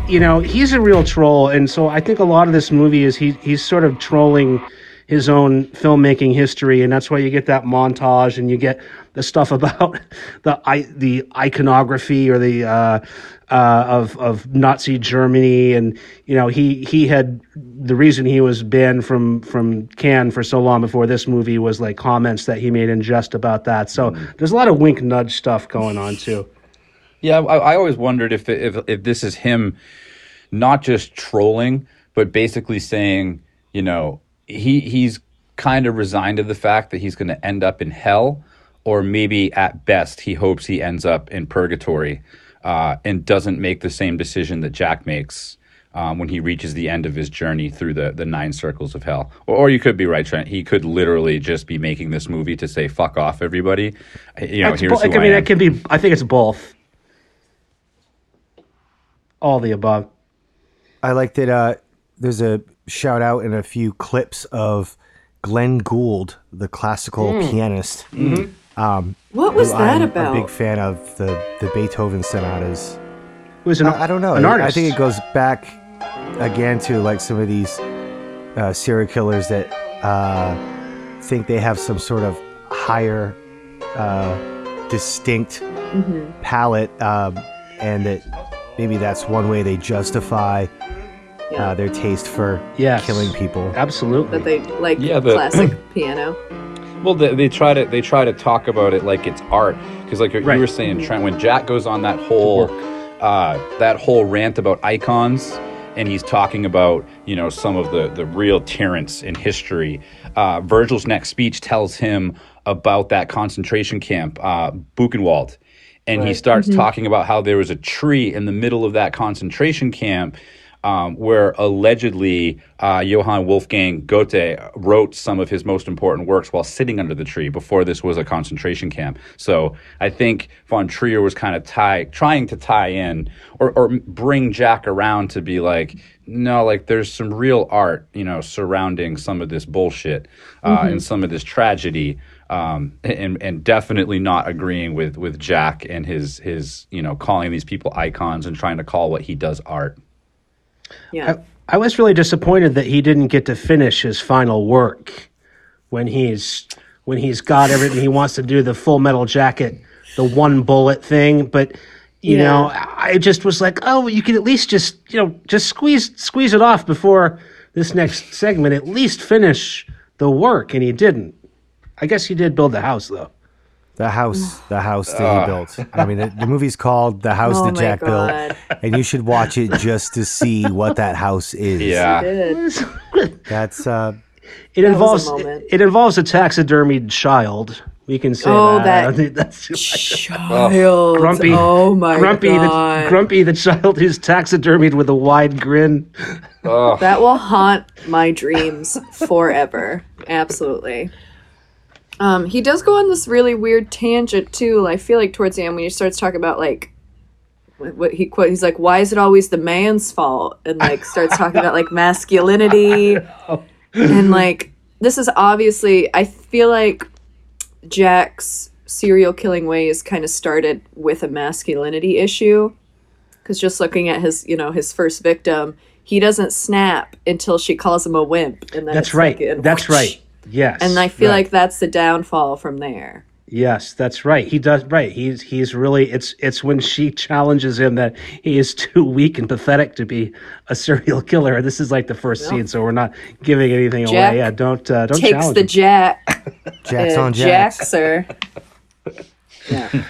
you know, he's a real troll, and so I think a lot of this movie is he he's sort of trolling his own filmmaking history, and that's why you get that montage and you get the stuff about the the iconography or the uh, uh, of of Nazi Germany, and you know he he had the reason he was banned from from Cannes for so long before this movie was like comments that he made in jest about that. So there's a lot of wink nudge stuff going on too. Yeah, I, I always wondered if, if if this is him not just trolling, but basically saying, you know, he he's kind of resigned to the fact that he's going to end up in hell, or maybe at best he hopes he ends up in purgatory, uh, and doesn't make the same decision that Jack makes. Um, when he reaches the end of his journey through the, the nine circles of hell. Or, or you could be right, Trent. He could literally just be making this movie to say, fuck off, everybody. You know, That's here's bo- who I I mean, am. it can be. I think it's both. All the above. I like that. Uh, there's a shout out and a few clips of Glenn Gould, the classical pianist. Um, What was who that I'm about? A big fan of the the Beethoven sonatas. It was an, I, I don't know. An artist. I think it goes back again to like some of these uh, serial killers that uh, think they have some sort of higher, uh, distinct palette, um, and that maybe that's one way they justify Yeah. uh, their taste for Yes. killing people. Absolutely. that they like Yeah, the- classic piano. Well, they, they try to they try to talk about it like it's art because, like Right. you were saying, Trent, when Jack goes on that whole uh, that whole rant about icons, and he's talking about you know some of the the real tyrants in history. Uh, Virgil's next speech tells him about that concentration camp, uh, Buchenwald, and he starts talking about how there was a tree in the middle of that concentration camp um, where allegedly uh, Johann Wolfgang Goethe wrote some of his most important works while sitting under the tree before this was a concentration camp. So I think von Trier was kind of tie, trying to tie in or, or bring Jack around to be like, no, like there's some real art, you know, surrounding some of this bullshit uh, and some of this tragedy. Um, and and definitely not agreeing with with Jack and his his you know calling these people icons and trying to call what he does art. Yeah. I was really disappointed that he didn't get to finish his final work when he's when he's got everything he wants to do the full metal jacket, the one bullet thing. But you Yeah. know, I just was like, oh, you could at least just you know just squeeze squeeze it off before this next segment. At least finish the work, and he didn't. I guess he did build the house though. The house, the house that he built. I mean, the, the movie's called "The House Oh That Jack God. Built," and you should watch it just to see what that house is. Yeah, that's uh, It was a involves it, it involves a taxidermied child. We can say Oh, that. that I think that's Child. grumpy. Oh my grumpy god. The, grumpy the child who's taxidermied with a wide grin. That will haunt my dreams forever. Absolutely. Um, he does go on this really weird tangent too. I feel like towards the end when he starts talking about like what what he quote he's like, "Why is it always the man's fault?" and like starts talking about like masculinity and like this is obviously I feel like Jack's serial killing ways kind of started with a masculinity issue because just looking at his you know his first victim he doesn't snap until she calls him a wimp and then That's right. like, and That's right. Yes. and i feel right. like that's the downfall from there Yes, that's right. He does right. He's he's really it's it's when she challenges him that he is too weak and pathetic to be a serial killer. This is like the first scene, so we're not giving anything Jack away. Yeah, don't uh, don't Takes challenge the him. jack. Jack's uh, on Jack's. Jaxer. Yeah.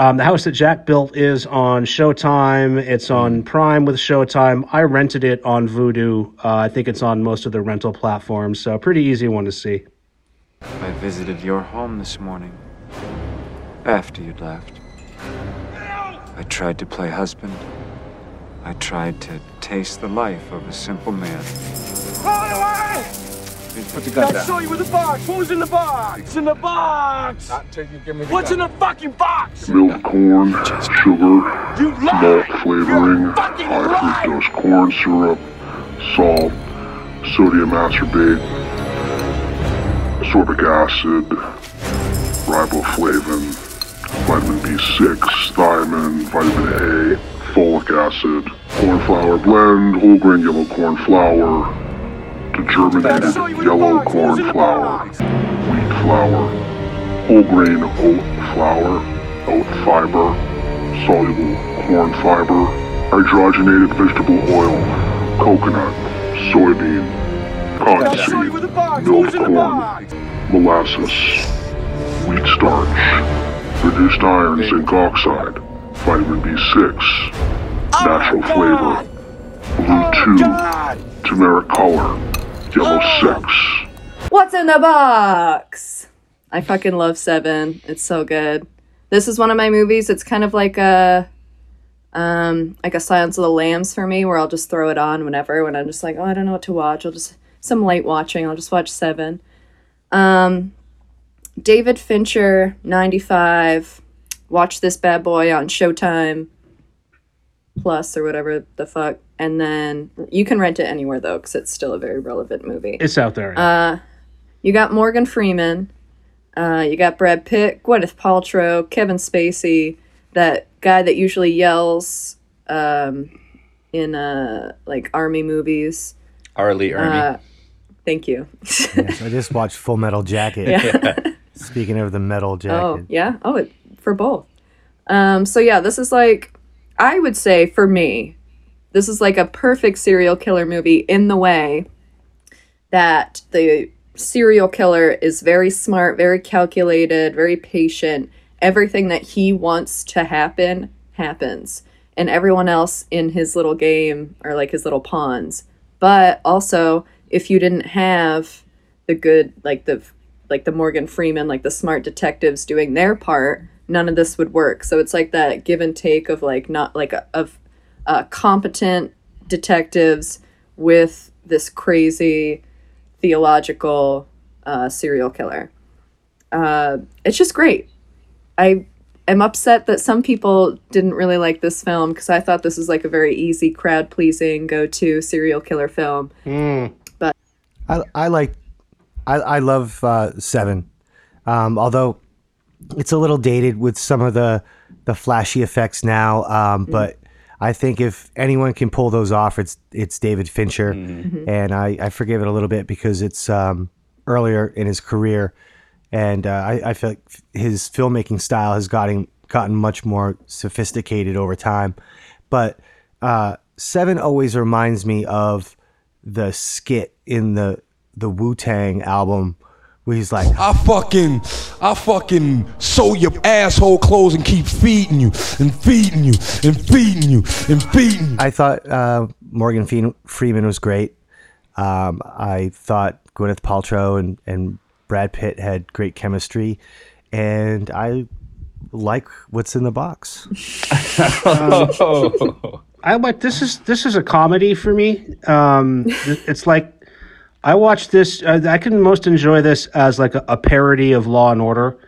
Um, the house that Jack built is on Showtime. It's on Prime with Showtime. I rented it on Vudu. Uh, I think it's on most of the rental platforms. So pretty easy one to see. I visited your home this morning. After you'd left. I tried to play husband. I tried to taste the life of a simple man. Put the gun down. show you with the box. What was in the box? It's in the box. Not till you give me the What's in the fucking box? Milk, corn, sugar, You malt flavoring, You're a high fructose corn syrup, salt, sodium ascorbate, ascorbic acid, riboflavin, vitamin B6, thiamine, vitamin A, folic acid, corn flour blend, whole grain yellow corn flour, degerminated yellow corn flour, wheat flour, whole grain oat flour, oat fiber, soluble corn fiber, hydrogenated vegetable oil, coconut, soybean, cottonseed, milk corn, molasses, wheat starch, reduced iron zinc oxide, vitamin B6, natural flavor, blue 2, turmeric color, yellow 6. What's in the box? I fucking love Seven. It's so good. This is one of my movies. It's kind of like a um like a Silence of the Lambs for me, where I'll just throw it on whenever when I'm just like, oh, I don't know what to watch. I'll just some light watching. I'll just watch Seven. Um, David Fincher, ninety five. Watch this bad boy on Showtime Plus or whatever the fuck, and then you can rent it anywhere though, because it's still a very relevant movie. It's out there. Uh, you got Morgan Freeman. Uh, you got Brad Pitt, Gwyneth Paltrow, Kevin Spacey, that guy that usually yells um, in uh, like army movies. R. Lee Ermey. Uh, thank you. Yes, I just watched Full Metal Jacket. Yeah. Speaking of the metal jacket. Oh, yeah. Oh, it, for both. Um, so yeah, this is like, I would say for me, this is like a perfect serial killer movie in the way that the serial killer is very smart, very calculated, very patient. Everything that he wants to happen happens. And everyone else in his little game are like his little pawns. But also, if you didn't have the good, like the like the Morgan Freeman, like the smart detectives doing their part, none of this would work. So it's like that give and take of like not like a, of uh, competent detectives with this crazy theological uh, serial killer. Uh, it's just great. I am upset that some people didn't really like this film because I thought this was like a very easy, crowd pleasing, go to serial killer film. But I, I like, I, I love uh, Seven, um, although it's a little dated with some of the the flashy effects now. Um, But I think if anyone can pull those off, it's it's David Fincher, and I, I forgive it a little bit because it's um, earlier in his career, and uh, I, I feel like his filmmaking style has gotten gotten much more sophisticated over time. But uh, Seven always reminds me of the skit in the the Wu Tang album where he's like, I fucking, I fucking sew your asshole clothes and keep feeding you and feeding you and feeding you and feeding you. I thought uh, Morgan Fe- Freeman was great. Um, I thought Gwyneth Paltrow and, and Brad Pitt had great chemistry, and I like what's in the box. I like this is this is a comedy for me. Um, it's like I watched this. Uh, I can most enjoy this as like a, a parody of Law and Order.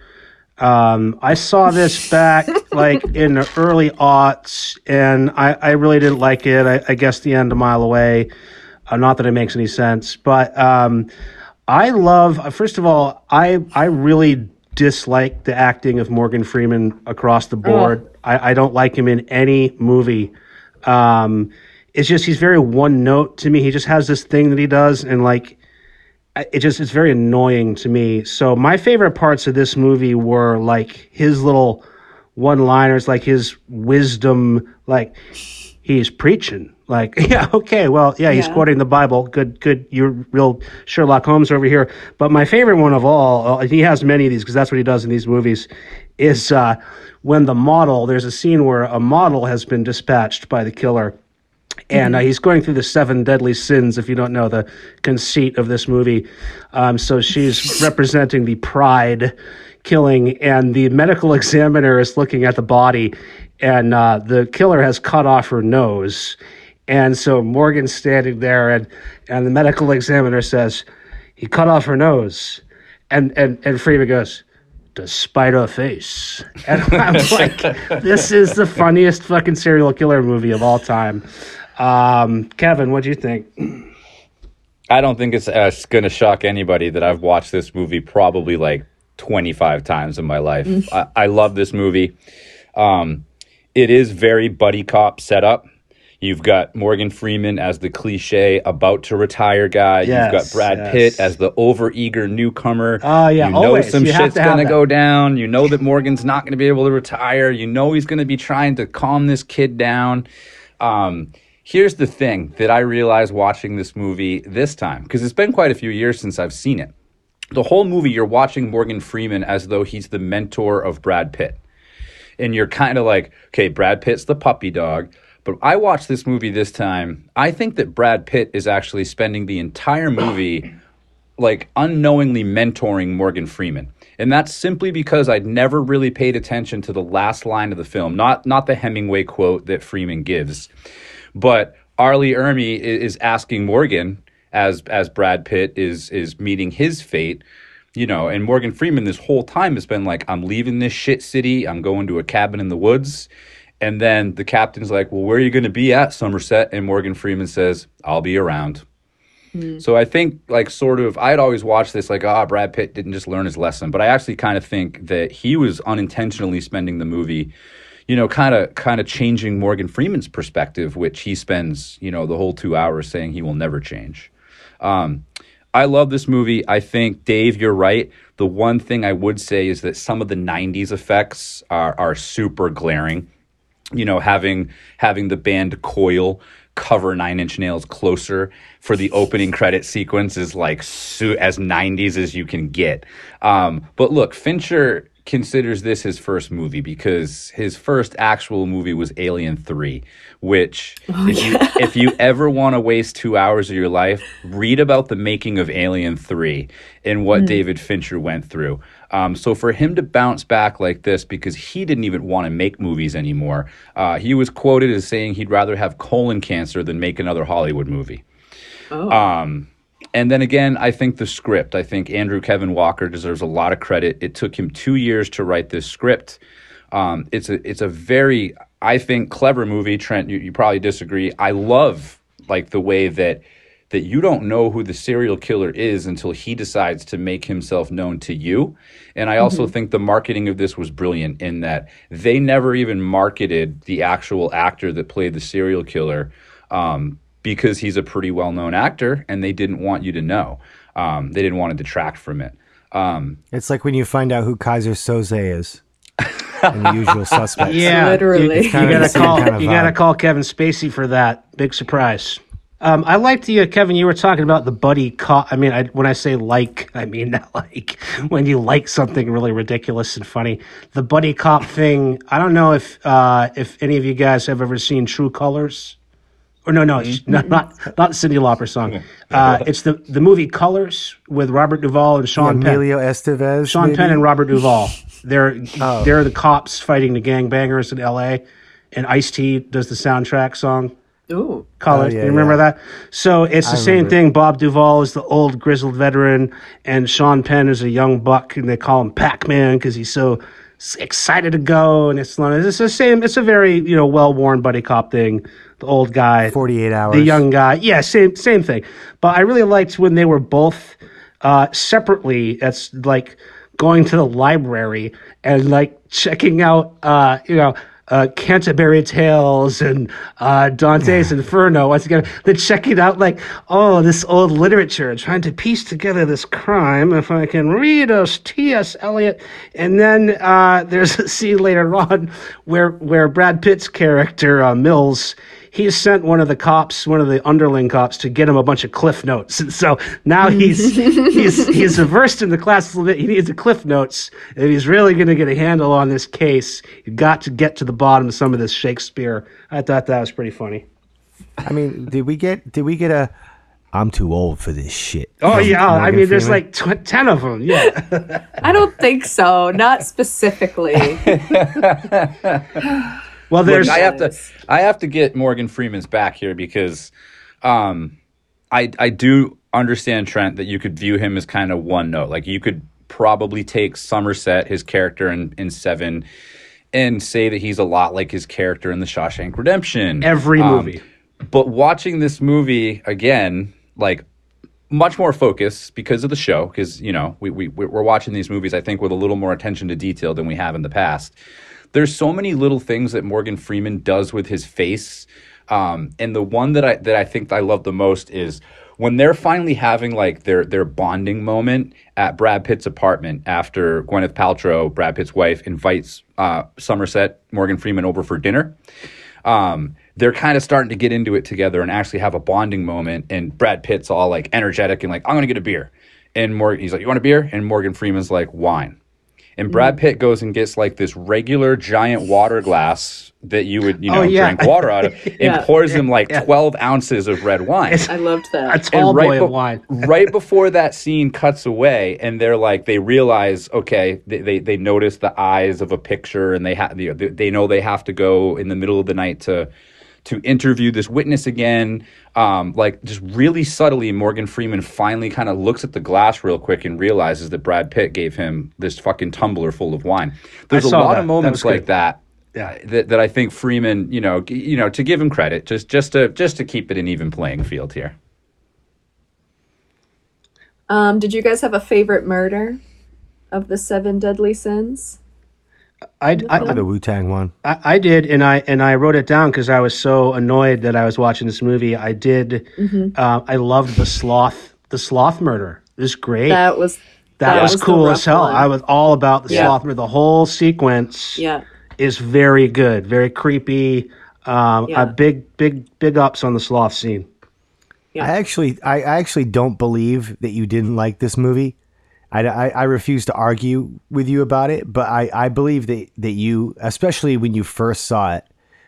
Um, I saw this back like in the early aughts, and I, I really didn't like it. I, I guess the end a mile away. Uh, not that it makes any sense, but um, I love. First of all, I I really dislike the acting of Morgan Freeman across the board. I, I don't like him in any movie. Um, it's just he's very one note to me. He just has this thing that he does, and like it just it's very annoying to me. So my favorite parts of this movie were like his little one-liners, like his wisdom, like he's preaching. Like, yeah, okay, well, yeah, he's Yeah. quoting the Bible. Good, good. You're real Sherlock Holmes over here. But my favorite one of all, uh, he has many of these because that's what he does in these movies, is uh, when the model. There's a scene where a model has been dispatched by the killer and uh, he's going through the seven deadly sins if you don't know the conceit of this movie um, so she's representing the pride killing and the medical examiner is looking at the body and uh, the killer has cut off her nose and so morgan's standing there and, and the medical examiner says he cut off her nose and and, and freeman goes despite her face. And I'm like, this is the funniest fucking serial killer movie of all time. Um, Kevin, what do you think? I don't think it's uh, going to shock anybody that I've watched this movie probably like 25 times in my life. I, I love this movie. Um, it is very buddy cop setup. You've got Morgan Freeman as the cliche about to retire guy. You've got Brad yes. Pitt as the overeager newcomer. Oh, yeah, you know always. some You have shit's to gonna that. go down. You know that Morgan's not going to be able to retire. You know he's going to be trying to calm this kid down. Um, here's the thing that I realized watching this movie this time because it's been quite a few years since I've seen it. The whole movie, you're watching Morgan Freeman as though he's the mentor of Brad Pitt and you're kind of like, okay, Brad Pitt's the puppy dog. But I watched this movie this time. I think that Brad Pitt is actually spending the entire movie like unknowingly mentoring Morgan Freeman. And that's simply because I'd never really paid attention to the last line of the film, not not the Hemingway quote that Freeman gives. But R. Lee Ermey is asking Morgan as as Brad Pitt is is meeting his fate, you know, and Morgan Freeman this whole time has been like, I'm leaving this shit city, I'm going to a cabin in the woods. And then the captain's like, Well, where are you gonna be at, Somerset? And Morgan Freeman says, I'll be around. So I think, like, sort of, I had always watched this, like, ah, Brad Pitt didn't just learn his lesson, but I actually kind of think that he was unintentionally spending the movie, you know, kind of, kind of changing Morgan Freeman's perspective, which he spends, you know, the whole two hours saying he will never change. Um, I love this movie. I think Dave, you're right. The one thing I would say is that some of the '90s effects are are super glaring you know having having the band coil cover nine inch nails closer for the opening credit sequence is like su- as 90s as you can get um, but look fincher considers this his first movie because his first actual movie was alien 3 which if, you, if you ever want to waste two hours of your life read about the making of alien 3 and what david fincher went through. Um, so for him to bounce back like this because he didn't even want to make movies anymore, uh, he was quoted as saying he'd rather have colon cancer than make another Hollywood movie. Um, and then again, I think the script. I think Andrew Kevin Walker deserves a lot of credit. It took him two years to write this script. Um, it's a it's a very I think clever movie. Trent, you, you probably disagree. I love like the way that that you don't know who the serial killer is until he decides to make himself known to you. And I also think the marketing of this was brilliant in that they never even marketed the actual actor that played the serial killer um, because he's a pretty well known actor and they didn't want you to know. Um, they didn't want to detract from it. Um, It's like when you find out who Keyser Söze is. in the usual suspects. Yeah, Literally. You, you gotta call. kind of you gotta call Kevin Spacey for that. Big surprise. Um, I liked the uh, Kevin. You were talking about the buddy cop. I mean, I, when I say like, I mean not like when you like something really ridiculous and funny. The buddy cop thing. I don't know if uh, if any of you guys have ever seen True Colors. Or no, no, it's not not not the Cyndi Lauper song. Uh, it's the the movie Colors with Robert Duvall and Sean Penn. Emilio Estevez. Sean maybe? Penn and Robert Duvall. They're Oh. they're the cops fighting the gangbangers in L.A. And Ice T does the soundtrack song. Ooh. Colors. Oh, yeah, you remember yeah. that? So it's the I same remember. thing. Bob Duvall is the old grizzled veteran, and Sean Penn is a young buck, and they call him Pac Man because he's so excited to go. And it's it's the same. It's a very you know well worn buddy cop thing. The old guy, 48 hours. the young guy. Yeah, same same thing. But I really liked when they were both uh, separately. That's like going to the library and like checking out, uh, you know, uh, Canterbury Tales and uh, Dante's Inferno once again. They're checking out like, oh, this old literature and trying to piece together this crime. If I can read us T.S. Eliot, and then uh, there's a scene later on where where Brad Pitt's character uh, Mills he sent one of the cops, one of the underling cops, to get him a bunch of cliff notes. And so now he's he's he's versed in the class a little bit. He needs the cliff notes. If he's really going to get a handle on this case, You've got to get to the bottom of some of this Shakespeare. I thought that was pretty funny. I mean, did we get did we get a? I'm too old for this shit. Oh from yeah, I Morgan mean, there's like tw- ten of them. Yeah. I don't think so. Not specifically. Well, there's Look, I have to I have to get Morgan Freeman's back here because um I I do understand Trent that you could view him as kind of one note. Like you could probably take Somerset, his character in, in Seven, and say that he's a lot like his character in the Shawshank Redemption. Every Um, movie. but watching this movie again, like much more focus because of the show, because you know we we we're watching these movies, I think, with a little more attention to detail than we have in the past. There's so many little things that Morgan Freeman does with his face, um, and the one that I that I think I love the most is when they're finally having like their their bonding moment at Brad Pitt's apartment after Gwyneth Paltrow, Brad Pitt's wife, invites uh, Somerset Morgan Freeman over for dinner um, they're kind of starting to get into it together and actually have a bonding moment. And Brad Pitt's all like energetic and like, I'm gonna get a beer. And Morgan, he's like, You want a beer? And Morgan Freeman's like, Wine. And Brad mm. Pitt goes and gets like this regular giant water glass that you would, you Oh, know, yeah. drink water out of, and Yeah. pours him like 12 ounces of red wine. I loved that. a tall right boy be- of wine. right before that scene cuts away, and they're like, they realize, okay, they they, they notice the eyes of a picture, and they have they, they know they have to go in the middle of the night to to interview this witness again. Um, like just really subtly, Morgan Freeman finally kind of looks at the glass real quick and realizes that Brad Pitt gave him this fucking tumbler full of wine. There's a lot that. of moments was good. like that Yeah. that, that I think Freeman, you know, you know, to give him credit, just just to just to keep it an even playing field here. Um, did you guys have a favorite murder of the seven deadly sins? I, I, Or the Wu Tang one. I, I did, and I and I wrote it down because I was so annoyed that I was watching this movie. I did. Uh, I loved the sloth, the sloth murder. It was great. That, was That was was, cool as hell. one. I was all about the Yeah. sloth murder. The whole sequence yeah. is very good, very creepy. Um, Yeah. A big, big, big ups on the sloth scene. Yeah. I actually, I I actually don't believe that you didn't like this movie. I, I, I refuse to argue with you about it, but I, I believe that, that you, especially when you first saw it,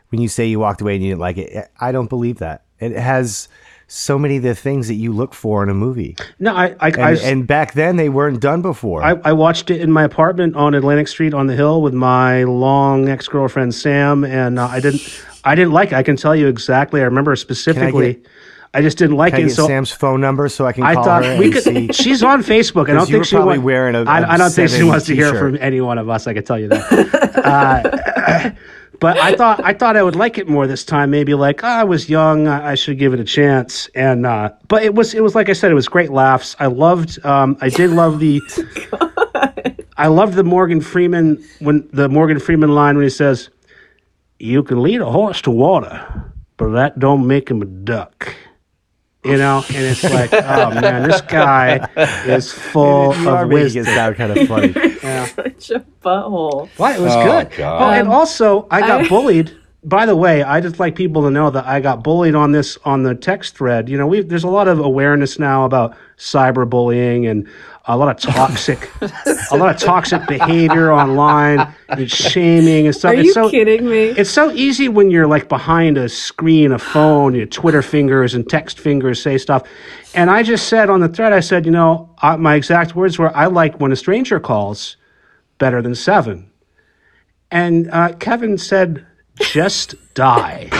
when you say you walked away and you didn't like it, I don't believe that. It has so many of the things that you look for in a movie. No, I, I, And, I, and back then they weren't done before. I, I watched it in my apartment on Atlantic Street on the hill with my long ex girlfriend Sam, and uh, I didn't, I didn't like it. I can tell you exactly. I remember specifically. I just didn't like Can I it. get so Sam's phone number so I can I call thought her we and could. see? She's on Facebook. I don't think she probably wa- wearing a- I, a I don't think she Seven wants to hear from any one of us. I can tell you that. uh, but I thought I thought I would like it more this time. Maybe like oh, I was young, I, I should give it a chance. And uh, but it was it was like I said, it was great laughs. I loved. Um, I did love the. I loved the Morgan Freeman when the Morgan Freeman line when he says, "You can lead a horse to water, but that don't make him a duck." You know, and it's like, oh man, this guy is full You of making wisdom. it sound kind of funny. Such a butthole. What? It was Oh, good. God. Oh, and also, I got I- bullied. By the way, I just like people to know that I got bullied on this on the text thread. You know, we there's a lot of awareness now about cyberbullying and a lot of toxic, a lot of toxic behavior online and shaming and stuff. Are it's you so, kidding me? It's so easy when you're like behind a screen, a phone, your Twitter fingers and text fingers say stuff. And I just said on the thread, I said, you know, I, my exact words were, I like when a stranger calls better than seven. And uh, Kevin said, just die.